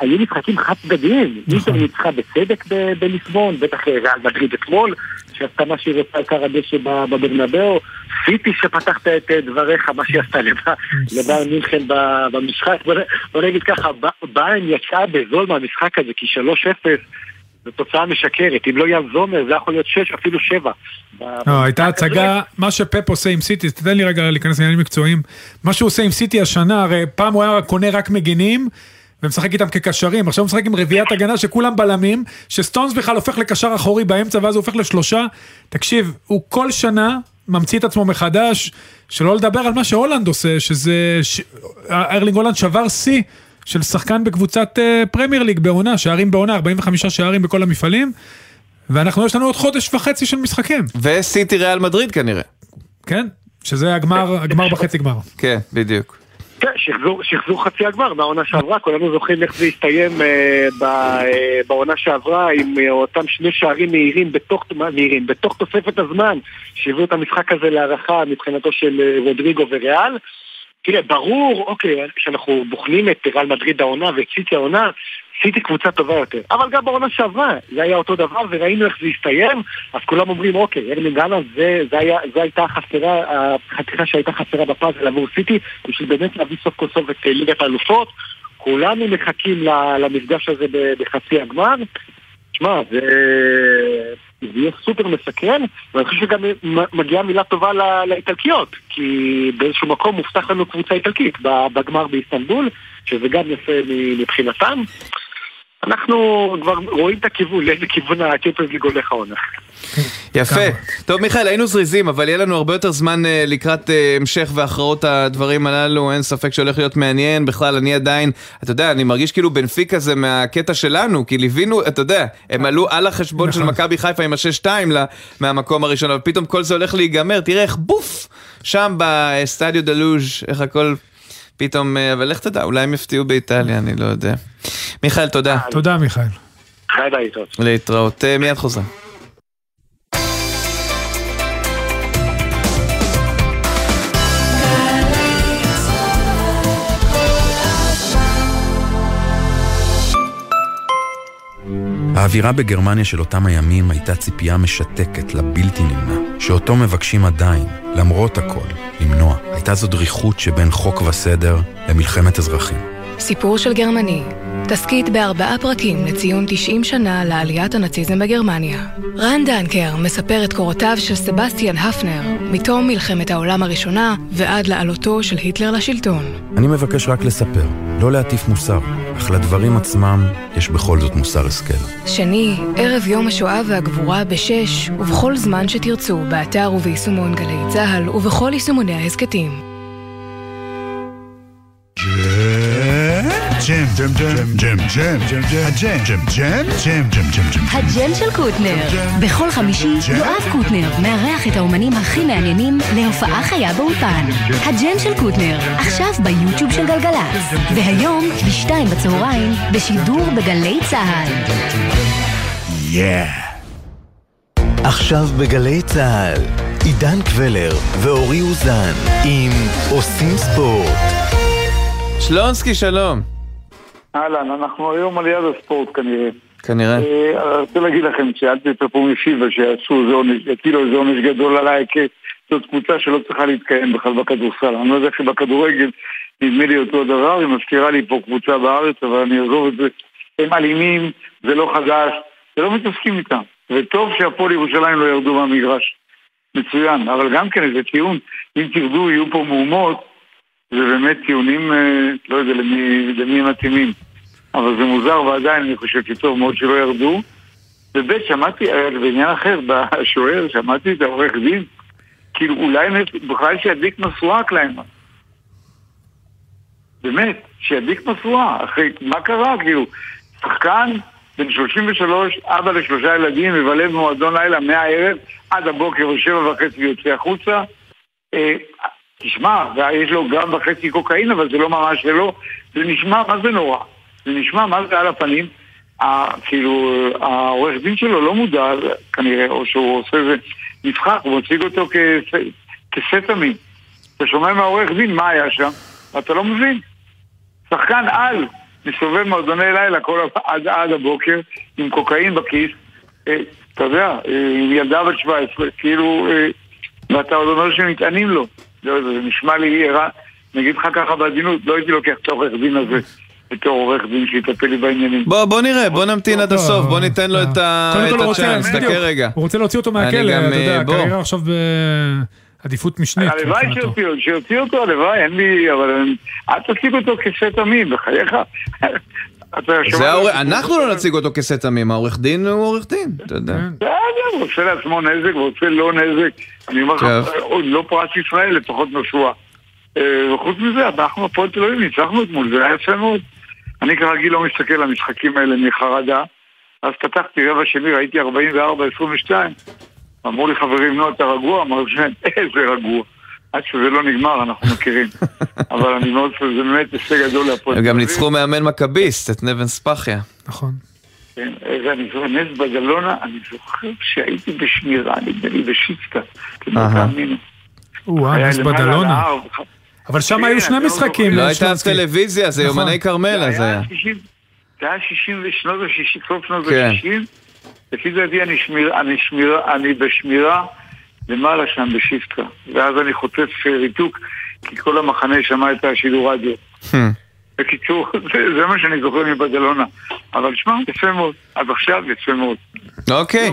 F: היו משחקים חד צדדיים, מישהו נכון. ניצחה בצדק בליסבון, בטח אה, ריאל מדריד אתמול, שעשתה מה שהיא רוצה על קר הדשא בברנבאו, סיטי שפתחת את אה, דבריך, מה שהיא עשתה לבר מינכן במשחק, בוא נגיד ככה, ביין יצאה בזול מהמשחק הזה, כי 3-0 זו תוצאה משקרת, אם לא יאן זומר זה יכול להיות 6, אפילו 7.
B: לא, הייתה הצגה, מה שפפ עושה עם סיטי, תתן לי רגע להיכנס לעניינים מקצועיים, מה שהוא עושה עם סיטי השנה, הרי פעם הוא היה קונה רק מגינים, ומשחק איתם כקשרים, עכשיו הוא משחק עם רביעיית הגנה שכולם בלמים, שסטונס בכלל הופך לקשר אחורי באמצע ואז הוא הופך לשלושה, תקשיב, הוא כל שנה ממציא את עצמו מחדש, שלא לדבר על מה שהאלנד עושה, שזה, ש... ארלינג האלנד שבר שיא של שחקן בקבוצת אה, פרמייר ליג בעונה, שערים בעונה, 45 שערים בכל המפעלים. ואנחנו, יש לנו עוד חודש וחצי של משחקים.
A: וסיטי ריאל מדריד כנראה.
B: כן, שזה הגמר, הגמר בחצי גמר.
A: כן, בדיוק.
F: כן, שחזור, שחזור חצי הגמר בעונה שעברה, כולנו זוכרים איך זה הסתיים אה, ב, אה, בעונה שעברה עם אה, אותם שני שערים מהירים בתוך, מהירים בתוך תוספת הזמן שהביאו את המשחק הזה להערכה מבחינתו של אה, רודריגו וריאל. תראה, ברור, אוקיי, כשאנחנו בוחנים את ריאל מדריד העונה ואת סיטי העונה, סיטי קבוצה טובה יותר. אבל גם בעונה שעברה, זה היה אותו דבר, וראינו איך זה הסתיים, אז כולם אומרים, אוקיי, ארלינג אהלנד, זה הייתה החסרה, החתיכה שהייתה חסרה בפאזל עבור סיטי, בשביל באמת להביא סוף כל סוף את אה, ליגת האלופות. כולנו מחכים למפגש הזה בחצי הגמר. שמע, זה... זה יהיה סופר מסקרן, ואני חושב שגם מגיעה מילה טובה לאיטלקיות, כי באיזשהו מקום מובטח לנו קבוצה איטלקית בגמר באיסטנבול, שזה גם יפה מבחינתם. אנחנו כבר רואים את הכיוון, לאיזה כיוון הצ'מפיונס ליג הולך העונה.
A: יפה. טוב מיכאל, היינו זריזים, אבל יהיה לנו הרבה יותר זמן אה, לקראת אה, המשך והכרעות הדברים הללו, אין ספק שהולך להיות מעניין. בכלל, אני עדיין, אתה יודע, אני מרגיש כאילו בנפיק כזה מהקטע שלנו, כי ליווינו, אתה יודע, הם עלו על החשבון של נכון. מכבי חיפה עם השש-שתיים מהמקום הראשון, אבל פתאום כל זה הולך להיגמר, תראה איך בוף, שם בסטדיו דלוז', איך הכל פתאום, אה, אבל לך תדע, אולי הם יפתיעו באיטליה, אני לא יודע. מיכאל, תודה.
B: תודה, מיכאל.
F: חי להתראות.
A: להתראות. אה, מיד חוזר.
G: האווירה בגרמניה של אותם הימים הייתה ציפייה משתקת לבלתי נמנע, שאותו מבקשים עדיין, למרות הכל, למנוע. הייתה זו דריכות שבין חוק וסדר למלחמת אזרחים.
H: סיפור של גרמני, תסכית בארבעה פרקים לציון 90 שנה לעליית הנאציזם בגרמניה. רן דנקר מספר את קורותיו של סבסטיאן הפנר, מתום מלחמת העולם הראשונה ועד לעלותו של היטלר לשלטון.
G: אני מבקש רק לספר, לא להטיף מוסר, אך לדברים עצמם יש בכל זאת מוסר השכל.
H: שני, ערב יום השואה והגבורה בשש, ובכל זמן שתרצו, באתר וביישומון גלי צה"ל ובכל יישומוני ההסכתים.
I: ג'ם, ג'ם, ג'ם, ג'ם, ג'ם, ג'ם, הג'ם, ג'ם, ג'ם, ג'ם, ג'ם, ג'ם, ג'ם.
J: הג'ם של קוטנר. בכל חמישי יואב קוטנר מארח את האומנים הכי מעניינים להופעה חיה באולפן. הג'ם של קוטנר, עכשיו ביוטיוב של גלגלצ. והיום, בשתיים בצהריים, בשידור בגלי צה"ל.
I: יאה.
K: עכשיו בגלי צה"ל, עידן קבלר ואורי אוזן עם עושים ספורט.
A: שלונסקי, שלום.
L: אהלן, אנחנו היום על יד הספורט כנראה.
A: כנראה.
L: אה, אני רוצה להגיד לכם, שאל תצפו מפיבה שיעשו איזה עונש, יטילו איזה עונש גדול עליי, כי זאת קבוצה שלא צריכה להתקיים בכלל בכדורסל. אני לא יודע שבכדורגל נדמה לי אותו דבר, היא מזכירה לי פה קבוצה בארץ, אבל אני אעזוב את זה. הם אלימים, זה לא חדש, ולא מתעסקים איתם. וטוב שהפועל ירושלים לא ירדו מהמגרש. מצוין, אבל גם כן איזה טיעון, אם תרדו יהיו פה מהומות, זה באמת טיעונים, אה, לא יודע למי, למי הם מתאימים. אבל זה מוזר ועדיין אני חושב שטוב מאוד שלא ירדו. וב' שמעתי, אה, בעניין אחר, בשוער, שמעתי את העורך דין, כאילו אולי בכלל שידליק משואה קליימן. באמת, שידליק משואה. אחרי, מה קרה? כאילו, שחקן בן 33, אבא לשלושה ילדים, מבלה במועדון לילה מהערב עד הבוקר ושבע וחצי ויוצא החוצה. אה, תשמע, ויש לו גרם וחצי קוקאין, אבל זה לא ממש שלו. זה נשמע, מה זה נורא? זה נשמע, מה זה על הפנים? כאילו, העורך דין שלו לא מודע, כנראה, או שהוא עושה איזה משחק, הוא מציג אותו כסתמי. אתה שומע מהעורך דין מה היה שם, ואתה לא מבין. שחקן על, מסתובב מועדוני לילה כל עד, עד הבוקר, עם קוקאין בכיס, אה, אתה יודע, אה, עם ילדה בת 17, כאילו, אה, ואתה עוד אומר שמתענים לו. לא, זה נשמע לי, אני אגיד לך ככה בעדינות, לא הייתי לוקח את העורך דין הזה. בתור עורך דין שיטפל לי בעניינים.
A: בוא, בוא נראה, בוא נמתין עד הסוף, בוא ניתן לו את הצ'אנס, תחכה רגע.
B: הוא רוצה להוציא אותו מהכלא, אתה יודע, אה, קריירה עכשיו בעדיפות משנית.
L: הלוואי שיוציא אותו, הלוואי, אין לי, אבל אל תציג אותו כסט עמים, בחייך.
A: אנחנו לא נציג אותו כסט עמים, העורך דין הוא עורך דין, אתה יודע.
L: כן. בסדר, הוא עושה לעצמו נזק, הוא עושה לא נזק. אני אומר לך, לא פרס ישראל, לפחות נשואה. אה, וחוץ מזה, אנחנו הפועל תל אביב ניצחנו אתמול, זה היה יפה מאוד. אני כרגיל לא מסתכל על המשחקים האלה מחרדה, אז פתחתי רבע שני, ראיתי 44-22. אמרו לי חברים, נו אתה רגוע? אמרתי להם, איזה רגוע. עד שזה לא נגמר, אנחנו מכירים. אבל אני מאוד, זה באמת הישג גדול להפועל.
A: הם גם ניצחו מאמן מכביסט, את נבן ספחיה.
B: נכון.
L: כן, ואני זוכר, נס בגלונה, אני זוכר שהייתי בשמירה, נדמה לי בשיצקה. אתם לא תאמינו.
B: או-אה, נס בגלונה. אבל שם
L: כן,
B: היו שני
L: לא
B: משחקים.
A: לא הייתה
B: לשלנסקי.
A: טלוויזיה, זה
B: נכון.
A: יומני כרמלה, זה היה.
L: 60 זה היה 60 ושנות ה-60, סוף שנות
A: כן.
L: ה-60. לפי דעתי אני שמיר- אני שמירה, אני בשמירה למעלה שם בשיפטה. ואז אני חוטף אה, ריתוק, כי כל המחנה שמע את השידור רדיו. בקיצור, זה, זה מה שאני זוכר מבדלונה. אבל שמע, יפה מאוד. עד עכשיו יפה מאוד.
A: אוקיי.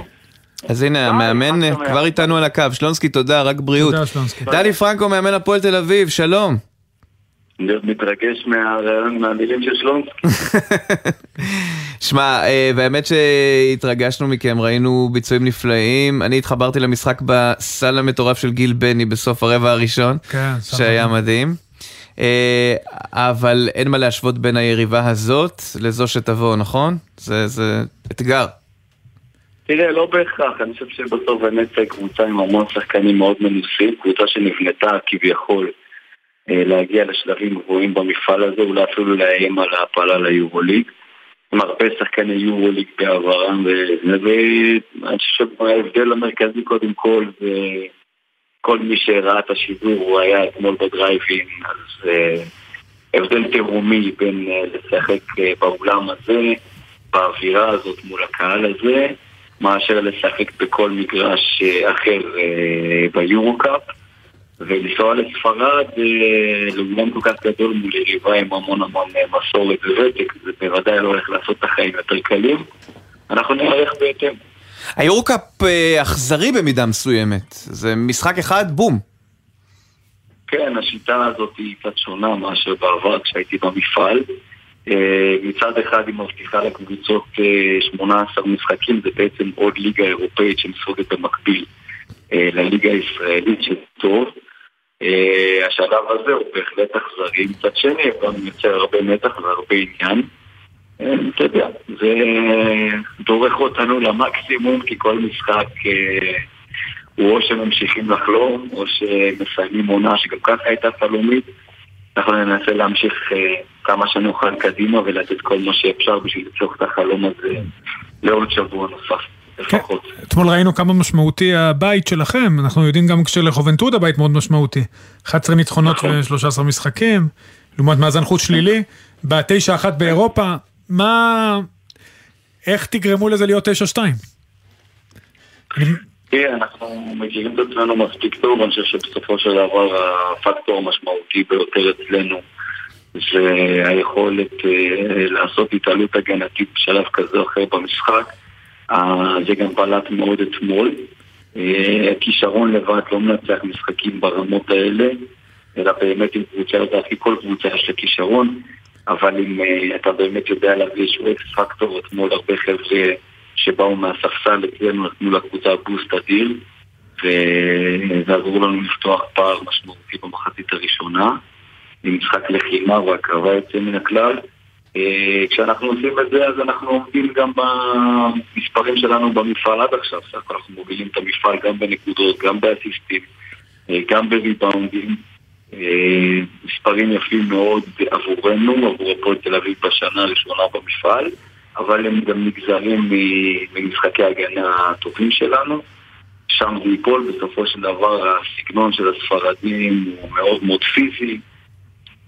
A: אז הנה, המאמן כבר איתנו על הקו. שלונסקי, תודה, רק בריאות.
B: תודה, שלונסקי.
A: דני פרנקו, מאמן הפועל תל אביב, שלום.
M: אני עוד מתרגש מהרעיון, מהמילים של שלונסקי.
A: שמע, אה, והאמת שהתרגשנו מכם, ראינו ביצועים נפלאים. אני התחברתי למשחק בסל המטורף של גיל בני בסוף הרבע הראשון,
B: כן.
A: שהיה מדהים. אה, אבל אין מה להשוות בין היריבה הזאת לזו שתבוא, נכון? זה, זה אתגר.
M: תראה, לא בהכרח, אני חושב שבסוף באמת קבוצה עם המון שחקנים מאוד מנוסים, קבוצה שנבנתה כביכול אה, להגיע לשלבים גבוהים במפעל הזה, אולי אפילו לאיים על ההפלה ליורוליג. עם הרבה שחקני יורוליג בעברם, ואני חושב שההבדל המרכזי קודם כל זה כל מי שראה את השידור, הוא היה אתמול בדרייבין, אז אה, הבדל תהומי בין אה, לשחק אה, באולם הזה, באווירה הזאת מול הקהל הזה, מאשר לשחק בכל מגרש אה, אחר אה, ביורו-קאפ. ולנסוע לספרד אה, לאולם כל כך גדול מול יריבה עם המון המון מסורת וותק, זה בוודאי לא הולך לעשות את החיים יותר קלים. אנחנו נערך בהתאם.
A: היורקאפ אכזרי במידה מסוימת. זה משחק אחד, בום.
M: כן, השיטה הזאת היא קצת שונה מאשר בעבר כשהייתי במפעל. אה, מצד אחד היא מבטיחה לקבוצות אה, 18 משחקים, זה בעצם עוד ליגה אירופאית שמסוגלת במקביל אה, לליגה הישראלית, שזה טוב. אה, השלב הזה הוא בהחלט אכזרי. מצד שני, הוא גם יוצר הרבה מתח והרבה עניין. אה, אתה יודע, זה דורך אותנו למקסימום, כי כל משחק אה, הוא או שממשיכים לחלום, או שמסיימים עונה שגם ככה הייתה חלומית. אנחנו ננסה להמשיך אה, כמה שנוכל קדימה ולתת כל מה שאפשר בשביל לצלוח את החלום הזה לעוד שבוע נוסף. לפחות.
B: אתמול ראינו כמה משמעותי הבית שלכם, אנחנו יודעים גם כשלחובנטודה בית מאוד משמעותי. 11 ניצחונות ו-13 משחקים, לעומת מאזן חוץ שלילי, בתשע אחת באירופה, מה... איך תגרמו לזה להיות 9-2?
M: תראה, אנחנו מכירים את עצמנו מספיק טוב, אני חושב שבסופו של דבר הפקטור המשמעותי ביותר אצלנו זה היכולת אה, לעשות התעלות הגנתית בשלב כזה או אחר במשחק. אה, זה גם בלט מאוד אתמול. אה, הכישרון לבד לא מנצח משחקים ברמות האלה, אלא באמת עם קבוצה יודעת, כי כל קבוצה יש לה כישרון, אבל אם אתה באמת יודע להביא איזשהו אקס פקטור, אתמול הרבה חבר'ה שבאו מהספסל אצלנו נתנו לקבוצה בוסט אדיר, ועזרו לנו לפתוח פער משמעותי במחצית הראשונה, עם משחק לחימה והקרבה יוצא מן הכלל. אה, כשאנחנו עושים את זה, אז אנחנו עומדים גם במספרים שלנו במפעל עד עכשיו. סך הכל אנחנו מובילים את המפעל גם בנקודות, גם באסיסטים, אה, גם בריבאונדים. אה, מספרים יפים מאוד עבורנו, עבור הפועל תל אביב בשנה הראשונה במפעל, אבל הם גם נגזרים ממשחקי ההגנה הטובים שלנו. שם זה ייפול, בסופו של דבר הסגנון של הספרדים הוא מאוד מאוד פיזי.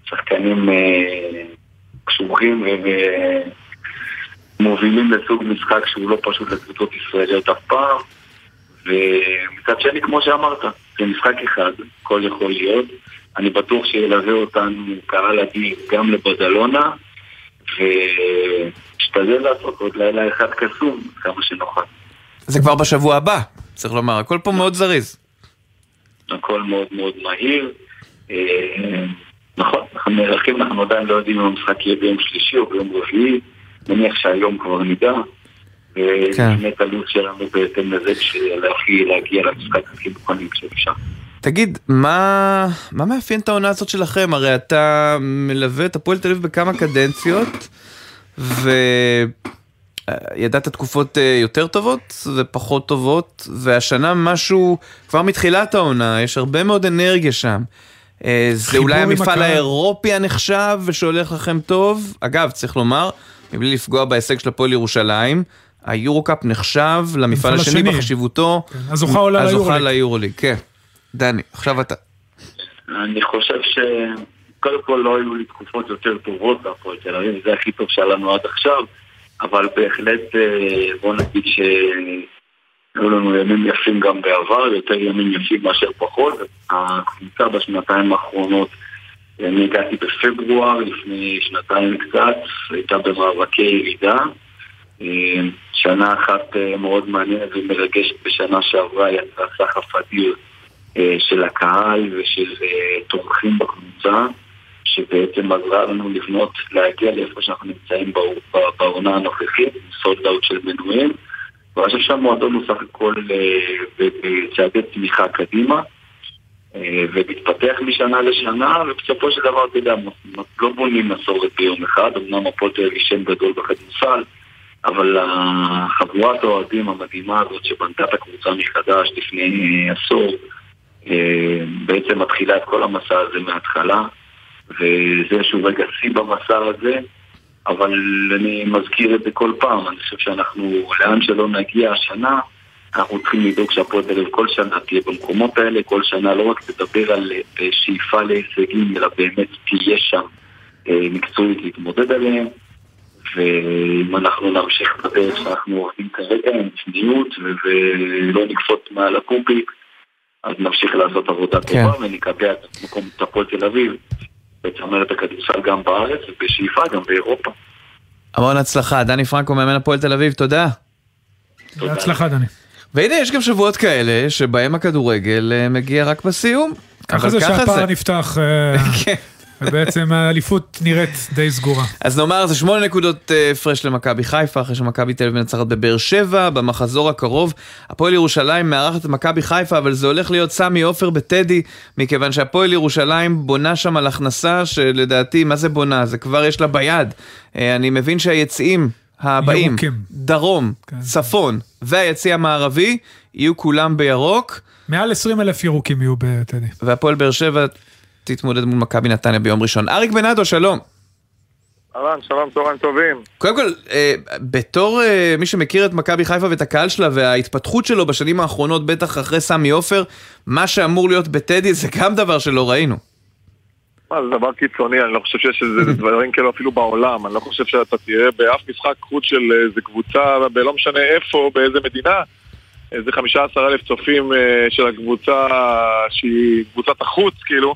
M: שחקנים אה, קשוחים ומובילים לסוג משחק שהוא לא פשוט לקבוצות ישראליות אף פעם. ומצד שני, כמו שאמרת, זה משחק אחד, הכל יכול להיות. אני בטוח שילווה אותנו קהל אדיר גם לבדלונה, ונשתדל לעשות עוד לילה אחד קסום, כמה שנוכל.
A: זה כבר בשבוע הבא, צריך לומר, הכל פה מאוד זריז.
M: הכל מאוד מאוד מהיר. נכון, אנחנו נערכים, אנחנו עדיין לא יודעים אם המשחק יהיה ביום שלישי או ביום רביעי, מניח שהיום כבר נדע. ונבנה את הלו"ז שלנו בהתאם לזה בשביל להגיע למשחק הכי מוכנים שאפשר.
A: תגיד, מה, מה מאפיין את העונה הזאת שלכם? הרי אתה מלווה את הפועל תל אביב בכמה קדנציות, ידעת תקופות אה, יותר טובות ופחות טובות, והשנה משהו, כבר מתחילת העונה, יש הרבה מאוד אנרגיה שם. אה, זה אולי המפעל
B: הקהל.
A: האירופי הנחשב ושהולך לכם טוב. אגב, צריך לומר, מבלי לפגוע בהישג של הפועל ירושלים, היורו-קאפ נחשב למפעל השני
B: השני.
A: בחשיבותו.
B: הזוכה עולה
A: הזוכה
B: ליורוליג.
A: ליורוליג, כן. דני, עכשיו אתה.
M: אני חושב שקודם כל לא היו לי תקופות יותר טובות בהפועל תל אביב, זה הכי טוב שהיה לנו עד עכשיו, אבל בהחלט אה, בוא נגיד שהיו לנו ימים יפים גם בעבר, יותר ימים יפים מאשר פחות. הקבוצה בשנתיים האחרונות, אני הגעתי בפברואר, לפני שנתיים קצת, הייתה במאבקי ירידה. אה, שנה אחת אה, מאוד מעניינת ומרגשת בשנה שעברה יצא סחף אדיר אה, של הקהל ושל אה, תומכים בקבוצה, שבעצם עזרה לנו לבנות, להגיע לאיפה שאנחנו נמצאים בעונה הנוכחית, סולד אאוט של מנויים. ואני חושב שהמועדון הוא סך הכל אה, בצעדי צמיחה קדימה, אה, ומתפתח משנה לשנה, ובסופו של דבר, אתה יודע, לא בונים מסורת ביום אחד, אמנם הפועל תל אביב שם גדול בכדורסל, אבל חבורת האוהדים המדהימה הזאת שבנתה את הקבוצה מחדש לפני אה, עשור, בעצם מתחילה את כל המסע הזה מההתחלה, וזה איזשהו רגע שיא במסע הזה, אבל אני מזכיר את זה כל פעם, אני חושב שאנחנו, לאן שלא נגיע השנה, אנחנו צריכים לדאוג שהפועל תל אביב כל שנה תהיה במקומות האלה, כל שנה לא רק תדבר על אה, שאיפה להישגים, אלא באמת תהיה שם אה, מקצועית להתמודד עליהם. ואם אנחנו נמשיך בדרך שאנחנו עובדים כרגע עם צניעות ולא נקפוץ מעל הפופיק, אז נמשיך לעשות עבודה
A: כן.
M: טובה ונקבע את מקום את הפועל תל אביב בצמרת הכדורסל גם בארץ ובשאיפה גם באירופה.
A: המון הצלחה. דני פרנקו, מאמן הפועל תל אביב, תודה.
B: בהצלחה, דני.
A: והנה, יש גם שבועות כאלה שבהם הכדורגל אה, מגיע רק בסיום.
B: ככה זה שהפער. נפתח, אה,
A: כן.
B: ובעצם האליפות נראית די סגורה.
A: אז נאמר, זה שמונה נקודות אה, הפרש למכבי חיפה, אחרי שמכבי תל אביב מנצחת בבאר שבע, במחזור הקרוב. הפועל ירושלים מארחת את מכבי חיפה, אבל זה הולך להיות סמי עופר בטדי, מכיוון שהפועל ירושלים בונה שם על הכנסה שלדעתי, מה זה בונה? זה כבר יש לה ביד. אה, אני מבין שהיציעים הבאים,
B: ירוקים.
A: דרום, צפון והיציא המערבי, יהיו כולם בירוק.
B: מעל 20 אלף ירוקים יהיו בטדי.
A: והפועל באר שבע תתמודד מול מכבי נתניה ביום ראשון. אריק בנאדו, שלום.
N: אהלן, שלום, צהריים טובים.
A: קודם כל, אה, בתור אה, מי שמכיר את מכבי חיפה ואת הקהל שלה וההתפתחות שלו בשנים האחרונות, בטח אחרי סמי עופר, מה שאמור להיות בטדי זה גם דבר שלא ראינו.
N: מה, זה דבר קיצוני, אני לא חושב שיש איזה דברים כאלו אפילו בעולם. אני לא חושב שאתה תראה באף משחק חוץ של איזה קבוצה, בלא משנה איפה, באיזה מדינה, איזה 15 אלף צופים אה, של הקבוצה שהיא קבוצת החוץ, כאילו,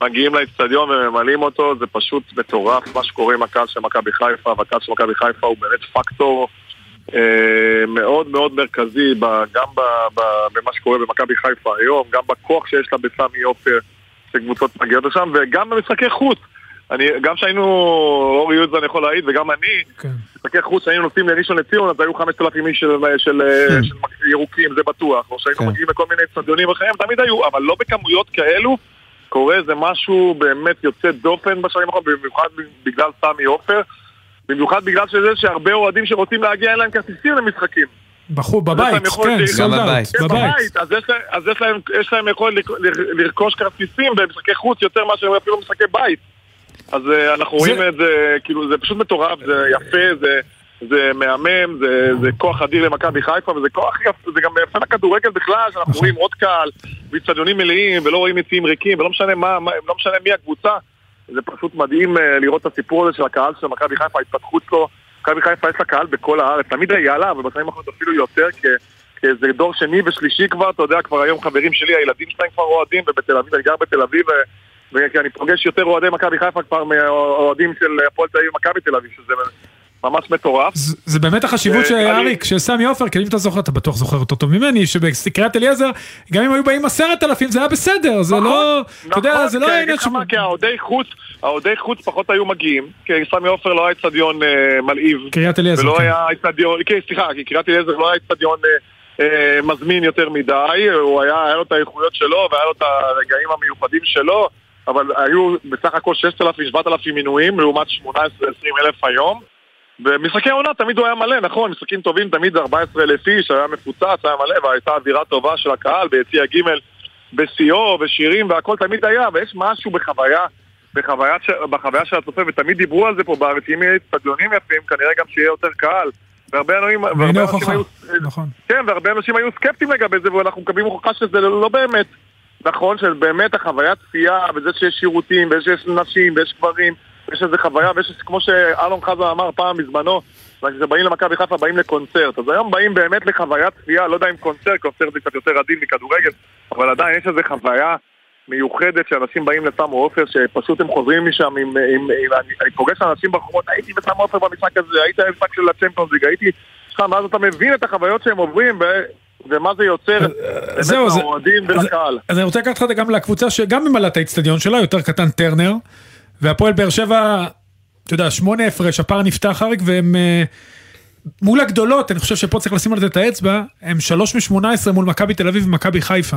N: מגיעים לאצטדיון וממלאים אותו, זה פשוט מטורף מה שקורה עם הקהל של מכבי חיפה, והקהל של מכבי חיפה הוא באמת פקטור אה, מאוד מאוד מרכזי ב- גם ב- ב- במה שקורה במכבי חיפה היום, גם בכוח שיש לה בסמי עופר, שקבוצות מגיעות לשם, וגם במשחקי חוץ. אני, גם שהיינו, אורי יוזן יכול להעיד, וגם אני, משחקי חוץ שהיינו נוסעים לראשון לציון, אז היו 5,000 איש של, של,
A: כן.
N: של ירוקים, זה בטוח. או שהיינו
A: כן.
N: מגיעים לכל מיני אצטדיונים אחרים, תמיד היו, אבל לא בכמויות כאלו. קורה איזה משהו באמת יוצא דופן בשנים האחרונות, במיוחד בגלל סמי עופר. במיוחד בגלל שזה שהרבה אוהדים שרוצים להגיע, אין להם כרטיסים למשחקים.
B: בחור, בבית, כן, סולד אאוט,
N: כן,
B: בבית.
N: בבית. אז יש להם- אז יש להם- יש להם יכולת לרכוש כרטיסים במשחקי חוץ יותר מאשר אפילו משחקי בית. אז אה, אנחנו רואים את זה, כאילו, זה פשוט מטורף, זה יפה, זה... זה מהמם, זה, זה כוח אדיר למכבי חיפה, וזה כוח יפה, זה גם יפה לכדורגל בכלל, שאנחנו רואים עוד קהל, ואיצטדיונים מלאים, ולא רואים יציאים ריקים, ולא משנה מה, מה- לא משנה מי הקבוצה. זה פשוט מדהים אה, לראות את הסיפור הזה של הקהל של מכבי חיפה, ההתפתחות שלו. מכבי חיפה יש לה קהל בכל הארץ, תמיד היה לה, ובשנים האחרונות אפילו יותר, כי כי זה דור שני ושלישי כבר, אתה יודע, כבר היום חברים שלי, הילדים שלהם כבר אוהדים, ובתל אביב, אני גר בתל אביב, ו- וכי אני פוגש יותר אוהדי מכבי חיפה כבר מאוהדים של הפועל תל אביב ומכבי תל אביב, שזה ממש מטורף.
B: זה באמת החשיבות
N: אה,
B: של אריק, של סמי עופר, כי אם אתה זוכר, אתה בטוח זוכר אותו טוב ממני, שבקריית אליעזר, גם אם היו באים עשרת אלפים זה היה בסדר, זה לא, אתה יודע, זה לא
N: נכון, כי
B: העניין ש...
N: כי האוהדי חוץ, האוהדי חוץ פחות היו מגיעים, כי סמי עופר לא היה אצטדיון אה, מלהיב.
B: קריית אליעזר,
N: ולא
B: כן.
N: היה אצטדיון, כן, סליחה, כי קריית אליעזר לא היה אצטדיון אה, מזמין יותר מדי, הוא היה, היה לו את האיכויות שלו והיה לו את הרגעים המיוחדים שלו, אבל היו בסך הכל 6,000-7,000 מינויים לעומת 18-20 אלף היום. במשחקי עונה תמיד הוא היה מלא, נכון, משחקים טובים תמיד זה 14 אלף איש, היה מפוצץ, היה מלא, והייתה אווירה טובה של הקהל ביציע ג' בשיאו, ושירים והכל תמיד היה, ויש משהו בחוויה, בחוויה. בחוויה של הצופה, ותמיד דיברו על זה פה בארץ, אם יהיה אצטדיונים יפים, כנראה גם שיהיה יותר קהל. והרבה אנשים, והרבה אנשים היו,
B: נכון.
N: כן, והרבה אנשים היו סקפטיים לגבי זה, ואנחנו מקבלים הוכחה שזה לא באמת נכון, שבאמת החוויית צפייה, וזה שיש שירותים, ויש נשים, ויש גברים, ויש איזה חוויה, ויש כמו שאלון חזן אמר פעם בזמנו, כשבאים למכבי חיפה באים לקונצרט. אז היום באים באמת לחוויית צפייה, לא יודע אם קונצרט, קונצרט זה קצת יותר עדין מכדורגל, אבל עדיין יש איזו חוויה מיוחדת שאנשים באים לסמו עופר, שפשוט הם חוזרים משם עם... עם, עם אני, אני פוגש אנשים ברחובות, הייתי בסמו עופר במשחק הזה, הייתי במשחק של הצ'מפיונס ליג, הייתי... שם, ואז אתה מבין את החוויות שהם עוברים, ו... ומה זה יוצר באמת לאוהדים ולקהל.
B: אז אני רוצה לקחת אותך גם לקבוצה שגם ממלאה את האיצטדיון שלה, יותר קטן טרנר, והפועל באר שבע, אתה יודע, שמונה הפרש, הפער נפתח אריק, והם אה, מול הגדולות, אני חושב שפה צריך לשים על זה את האצבע, הם שלוש משמונה עשרה מול מכבי תל אביב ומכבי חיפה.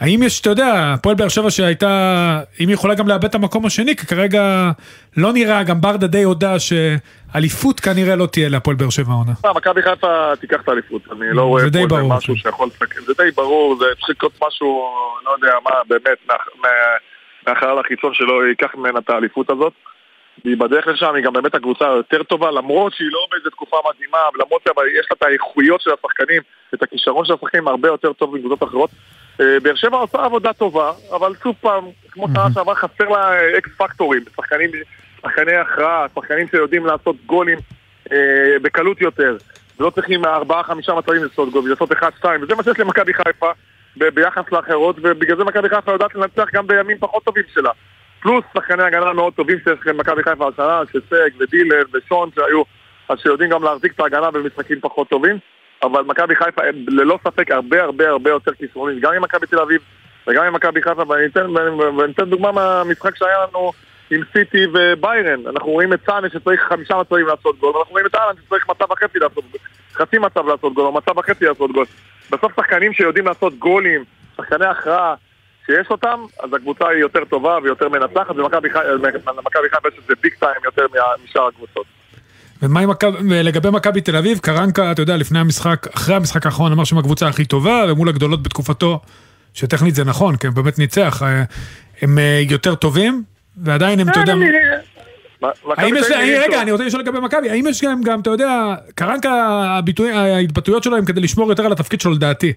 B: האם יש, אתה יודע, הפועל באר שבע שהייתה, אם היא יכולה גם לאבד את המקום השני, כי כרגע לא נראה, גם ברדה די הודה שאליפות כנראה לא תהיה להפועל באר שבע העונה.
N: מכבי חיפה תיקח את האליפות, אני לא רואה פה משהו כן. שיכול לסכם, זה די ברור, זה צריך להיות משהו, לא יודע מה, באמת, מהחלל החיצון שלו ייקח ממנה את האליפות הזאת. והיא בדרך לשם, היא גם באמת הקבוצה היותר טובה, למרות שהיא לא באיזה תקופה מדהימה, ולמרות שיש לה את האיכויות של השחקנים, את הכישרון של השחקנים הרבה יותר טוב מקבוצות אחרות. אה, באר שבע עושה עבודה טובה, אבל שוב פעם, כמו שנה שעברה, חסר לה אקס פקטורים, שחקנים, שחקני הכרעה, שחקנים שיודעים לעשות גולים אה, בקלות יותר, ולא צריכים ארבעה, חמישה מצבים לעשות גול, לעשות אחד, שתיים, וזה מה שיש למכבי חיפה ביחס לאחרות, ובגלל זה מכבי חיפה יודעת לנצח גם בימים פחות טובים שלה. פלוס שחקני הגנה מאוד טובים שיש למכבי חיפה השנה, שסג ודילר ושון שהיו, אז שיודעים גם להחזיק את ההגנה במשחקים פחות טובים. אבל מכבי חיפה הם ללא ספק הרבה הרבה הרבה יותר כישרונית, גם עם מכבי תל אביב וגם עם מכבי חיפה, ואני אתן, ואני אתן דוגמה מהמשחק שהיה לנו עם סיטי וביירן. אנחנו רואים את סאנה שצריך חמישה מצבים לעשות גול, ואנחנו רואים את אהלן שצריך מצב וחצי לעשות גול, חצי מצב לעשות גול, או מצב וחצי לעשות גול. בסוף שחקנים שיודעים לעשות גולים, שחקני הכרעה, שיש אותם, אז הקבוצה היא יותר טובה ויותר מנצחת, ומכבי חיפה יש איזה ביג טיים יותר משאר הקבוצות.
B: ומה עם לגבי מכבי תל אביב, קרנקה, אתה יודע, לפני המשחק, אחרי המשחק האחרון אמר שהם הקבוצה הכי טובה, ומול הגדולות בתקופתו, שטכנית זה נכון, כי הם באמת ניצח, אה, הם אה, יותר טובים, ועדיין הם, אתה יודע... האם יש, רגע, אני רוצה לשאול לגבי מכבי, האם יש גם, גם, אתה יודע, קרנקה, ההתבטאויות שלו הם כדי לשמור יותר על התפקיד שלו לדעתי.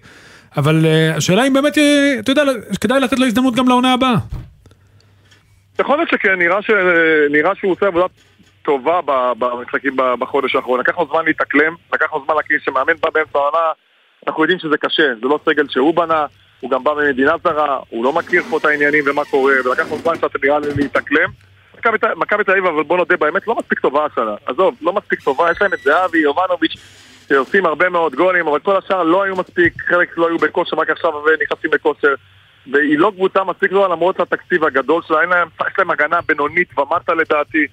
B: אבל אה, השאלה אם באמת, אתה יודע, כדאי לתת לו הזדמנות גם לעונה הבאה.
N: יכול להיות שכן, נראה שהוא עושה עבודת טובה במשחקים בחודש האחרון. לקח לו זמן להתאקלם, לקח לו זמן להכיר שמאמן בא באמצע העונה, אנחנו יודעים שזה קשה, זה לא סגל שהוא בנה, הוא גם בא ממדינה זרה, הוא לא מכיר פה את העניינים ומה קורה, ולקח לו זמן קצת נראה לי להתאקלם. מכבי תל אביב, אבל בוא נודה באמת, לא מספיק טובה השנה. עזוב, לא מספיק טובה, יש להם את זהבי, יובנוביץ', שעושים הרבה מאוד גולים, אבל כל השאר לא היו מספיק, חלק לא היו בכושר, רק עכשיו נכנסים לכושר. והיא לא קבוצה מספיק טובה למרות התקציב הגדול שלה, אין להם, יש להם הגנה בינונית ומטה לדעתי.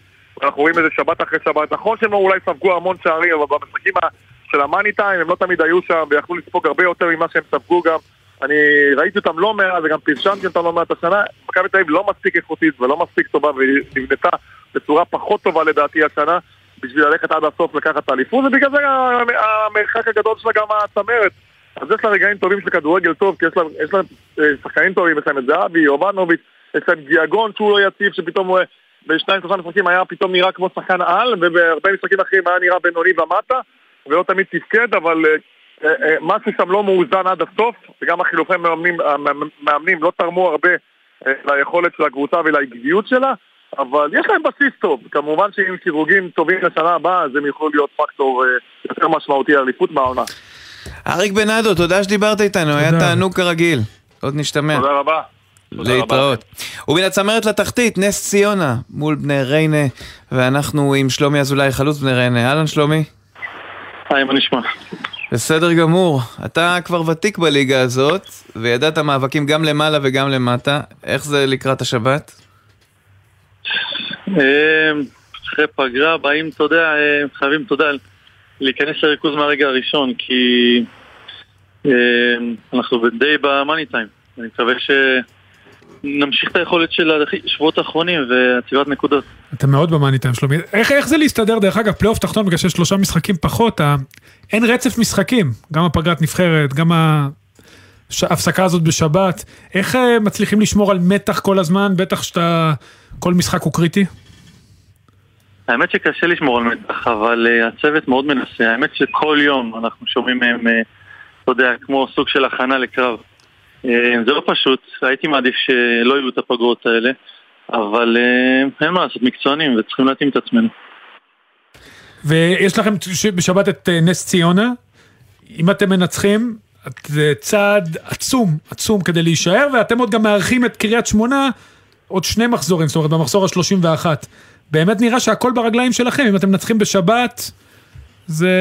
N: אנחנו רואים את זה שבת אחרי שבת. נכון שהם אולי ספגו המון שערים, אבל במשחקים של המאני טיים הם לא תמיד היו שם ויכלו לספוג הרבה יותר ממה שהם ספגו גם. אני ראיתי אותם לא מעט וגם פרשנתי אותם לא מעט השנה. מכבי תל אביב לא מספיק איכותית ולא מספיק טובה והיא נבנתה בצורה פחות טובה לדעתי השנה בשביל ללכת עד הסוף לקחת את ובגלל זה המרחק הגדול שלה גם הצמרת. אז יש לה רגעים טובים של כדורגל טוב כי יש לה, יש לה אה, שחקנים טובים, יש להם את זהבי, יובנוביץ', יש להם גיאגון שהוא לא יציב שפתאום הוא בשניים שלושה משחקים היה פתאום נראה כמו שחקן על, ובהרבה משחקים אחרים היה נראה בינוני ומטה, ולא תמיד תפקד, אבל uh, משהו שם לא מאוזן עד הסוף, וגם החילופי מאמנים, מאמנים לא תרמו הרבה uh, ליכולת של הקבוצה ולעקביות שלה, אבל יש להם בסיס טוב. כמובן שעם סיווגים טובים לשנה הבאה, אז הם יוכלו להיות פקטור יותר משמעותי לאליפות בעונה.
A: אריק בנאדו, תודה שדיברת איתנו, היה תענוג כרגיל. עוד נשתמע.
N: תודה רבה.
A: להתראות. ומן הצמרת לתחתית, נס ציונה מול בני ריינה, ואנחנו עם שלומי אזולאי, חלוץ בני ריינה. אהלן שלומי.
O: היי, מה נשמע?
A: בסדר גמור. אתה כבר ותיק בליגה הזאת, וידעת מאבקים גם למעלה וגם למטה. איך זה לקראת השבת?
O: אמ, אחרי פגרה באים, אתה יודע, חייבים, אתה יודע, להיכנס לריכוז מהרגע הראשון, כי אמ, אנחנו די במאני טיים. אני מקווה ש... נמשיך את היכולת של השבועות האחרונים ועצירת נקודות.
B: אתה מאוד במאני טיים שלומי. איך, איך זה להסתדר, דרך אגב, פלייאוף תחתון בגלל שיש שלושה משחקים פחות, ה... אין רצף משחקים, גם הפגרת נבחרת, גם ההפסקה הזאת בשבת. איך אה, מצליחים לשמור על מתח כל הזמן, בטח שאתה, כל משחק הוא קריטי?
O: האמת שקשה לשמור על מתח, אבל uh, הצוות מאוד מנסה. האמת שכל יום אנחנו שומעים מהם, uh, אתה יודע, כמו סוג של הכנה לקרב. Uh, זה לא פשוט, הייתי מעדיף שלא יהיו את הפגרות האלה, אבל uh, אין מה לעשות, מקצוענים וצריכים להתאים את עצמנו.
B: ויש לכם בשבת את uh, נס ציונה, אם אתם מנצחים, זה צעד עצום, עצום כדי להישאר, ואתם עוד גם מארחים את קריית שמונה עוד שני מחזורים, זאת אומרת במחזור ה-31. באמת נראה שהכל ברגליים שלכם, אם אתם מנצחים בשבת, זה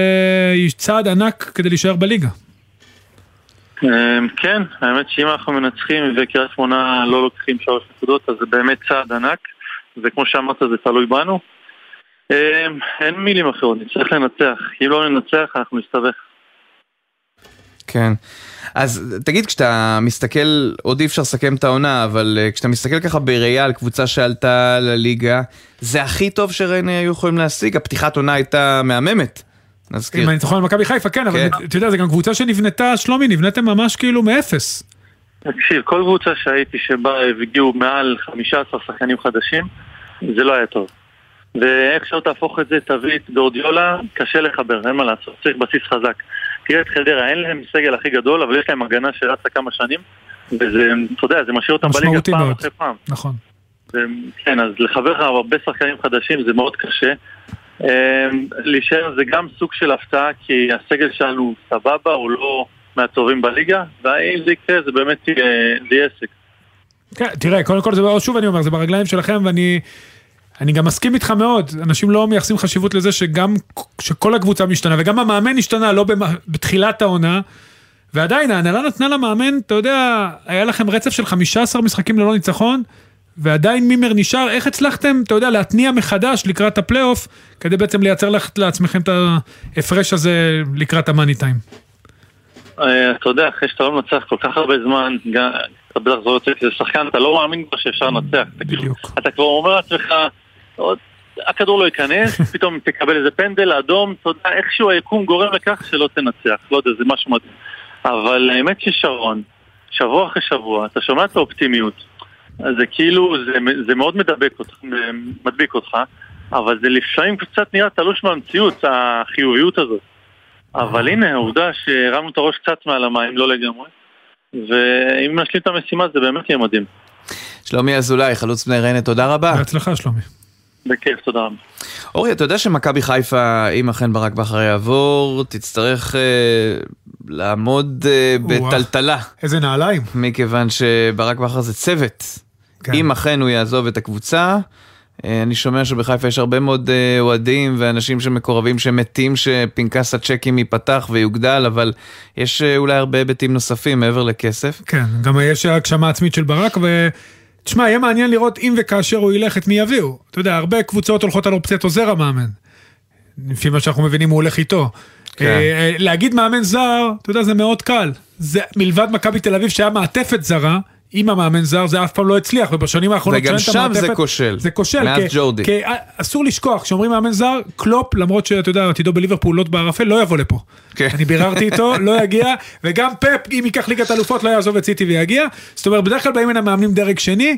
B: צעד ענק כדי להישאר בליגה.
O: אמ, כן, האמת שאם אנחנו מנצחים וקריית שמונה לא לוקחים שלוש נקודות, אז זה באמת צעד ענק, וכמו שאמרת זה תלוי בנו. אמ, אין מילים אחרות, נצטרך לנצח, אם לא ננצח אנחנו נסתבך.
A: כן. אז תגיד, כשאתה מסתכל, עוד אי אפשר לסכם את העונה, אבל uh, כשאתה מסתכל ככה בראייה על קבוצה שעלתה לליגה, זה הכי טוב שריינה היו יכולים להשיג, הפתיחת עונה הייתה מהממת. נזכיר.
B: אם אני זוכר על מכבי חיפה, כן, אבל כן. אתה יודע, זו גם קבוצה שנבנתה, שלומי, נבנתם ממש כאילו מאפס.
O: תקשיב, כל קבוצה שהייתי שבה הגיעו מעל 15 שחקנים חדשים, זה לא היה טוב. ואיך שלא תהפוך את זה, תביא את גורדיולה, קשה לחבר, אין מה לעשות, צריך בסיס חזק. תראה את חדרה, אין להם סגל הכי גדול, אבל יש להם הגנה שרצה כמה שנים, וזה, אתה יודע, זה משאיר אותם בליגה פעם מאוד. אחרי פעם.
B: נכון.
O: כן, אז לחבר לך הרבה שחקנים חדשים זה מאוד קשה. אמ, להישאר זה גם סוג של הפתעה, כי הסגל שלנו סבבה, הוא לא מהטובים בליגה, ואם זה יקרה זה באמת יהיה עסק.
B: כן, תראה, קודם כל, זה, שוב אני אומר, זה ברגליים שלכם, ואני... אני גם מסכים איתך מאוד, אנשים לא מייחסים חשיבות לזה שגם, שכל הקבוצה משתנה, וגם המאמן השתנה, לא בתחילת העונה, ועדיין ההנהלה נתנה למאמן, אתה יודע, היה לכם רצף של 15 משחקים ללא ניצחון, ועדיין מימר נשאר, איך הצלחתם, אתה יודע, להתניע מחדש לקראת הפלייאוף, כדי בעצם לייצר לעצמכם את ההפרש הזה לקראת המאני טיים?
O: אה, אתה יודע, אחרי שאתה לא מנצח כל כך הרבה זמן, אתה בטח זוכר אותי, זה שחקן, אתה לא מאמין כבר שאפשר לנצח. בדיוק. אתה כבר אומר לעצמך, הכדור לא ייכנס, פתאום תקבל איזה פנדל אדום, אתה יודע, איכשהו היקום גורם לכך שלא תנצח, לא יודע, זה משהו מדהים. אבל האמת ששרון, שבוע אחרי שבוע, אתה שומע את האופטימיות, זה כאילו, זה, זה מאוד מדבק אותך, מדביק אותך, אבל זה לפעמים קצת נראה תלוש מהמציאות, החיוביות הזאת. אבל הנה, העובדה שהרמנו את הראש קצת מעל המים, לא לגמרי, ואם נשלים את המשימה זה באמת יהיה מדהים.
A: שלומי אזולאי, חלוץ בני ריינה, תודה רבה.
B: בהצלחה שלומי.
O: בכיף, תודה רבה.
A: אורי, אתה יודע שמכבי חיפה, אם אכן ברק בכר יעבור, תצטרך אה, לעמוד אה, בטלטלה.
B: איזה נעליים.
A: מכיוון שברק בכר זה צוות. כן. אם אכן הוא יעזוב את הקבוצה, אה, אני שומע שבחיפה יש הרבה מאוד אה, אוהדים ואנשים שמקורבים שמתים שפנקס הצ'קים ייפתח ויוגדל, אבל יש אה, אולי הרבה היבטים נוספים מעבר לכסף.
B: כן, גם יש הגשמה עצמית של ברק, ו... תשמע, יהיה מעניין לראות אם וכאשר הוא ילך את מי יביאו. אתה יודע, הרבה קבוצות הולכות על אופציית עוזר המאמן. לפי מה שאנחנו מבינים הוא הולך איתו. כן. להגיד מאמן זר, אתה יודע, זה מאוד קל. זה מלבד מכבי תל אביב שהיה מעטפת זרה, עם המאמן זר זה אף פעם לא הצליח, ובשנים האחרונות
A: וגם שם המעטפת, זה כושל.
B: זה כושל.
A: מאז ג'ורדי. כי
B: אסור לשכוח, כשאומרים מאמן זר, קלופ, למרות שאתה יודע, עתידו בליברפול לוט בערפל, לא יבוא לפה. כן. אני ביררתי איתו, לא יגיע, וגם פפ, אם ייקח ליגת אלופות, לא יעזוב את סיטי ויגיע. זאת אומרת, בדרך כלל באים הנה מאמנים דרג שני,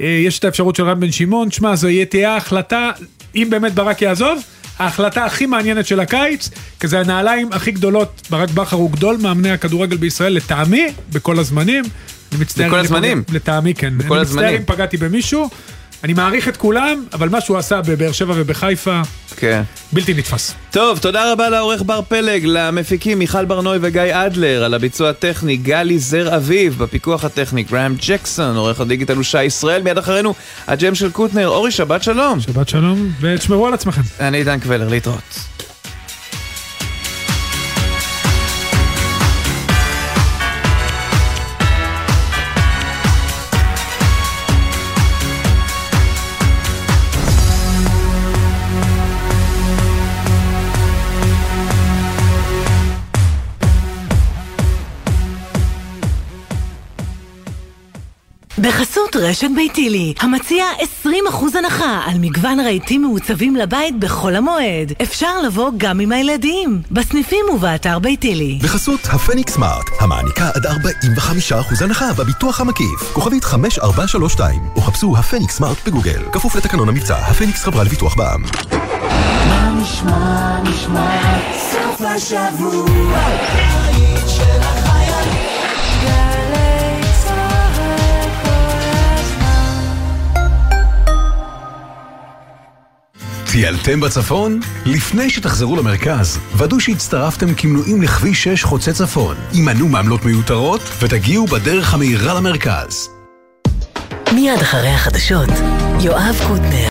B: אה, יש את האפשרות של רם בן שמעון, שמע, זו תהיה ההחלטה, אם באמת ברק יעזוב, ההחלטה הכי מעניינת של הקיץ, כי זה הנעליים הכי גדולות, ברק בכר הוא גדול מאמני הכדורגל בישראל לטעמי, בכל הזמנים.
A: אני מצטער. בכל הזמנים.
B: לטעמי כן.
A: בכל הזמנים.
B: אני מצטער אם פגעתי במישהו. אני מעריך את כולם, אבל מה שהוא עשה בבאר שבע ובחיפה,
A: כן.
B: בלתי נתפס.
A: טוב, תודה רבה לעורך בר פלג, למפיקים מיכל ברנוי וגיא אדלר, על הביצוע הטכני, גלי זר אביב, בפיקוח הטכני, גראם ג'קסון, עורך הדיגיטל הוא שי ישראל, מיד אחרינו, הג'ם של קוטנר, אורי, שבת שלום.
B: שבת שלום, ותשמרו על עצמכם.
A: אני עידן קבלר, להתראות.
P: בחסות רשת ביתילי, המציע 20% הנחה על מגוון רהיטים מעוצבים לבית בחול המועד. אפשר לבוא גם עם הילדים, בסניפים ובאתר ביתילי.
Q: בחסות הפניקס סמארט, המעניקה עד 45% הנחה בביטוח המקיף. כוכבית 5432, או חפשו הפניקס סמארט בגוגל. כפוף לתקנון המבצע, הפניקס חברה לביטוח בע"מ.
R: מה נשמע, נשמע, סוף השבוע
S: טיילתם בצפון? לפני שתחזרו למרכז, ודאו שהצטרפתם כמנויים לכביש 6 חוצה צפון. הימנעו מעמלות מיותרות ותגיעו בדרך המהירה למרכז.
P: מיד אחרי החדשות, יואב קוטנר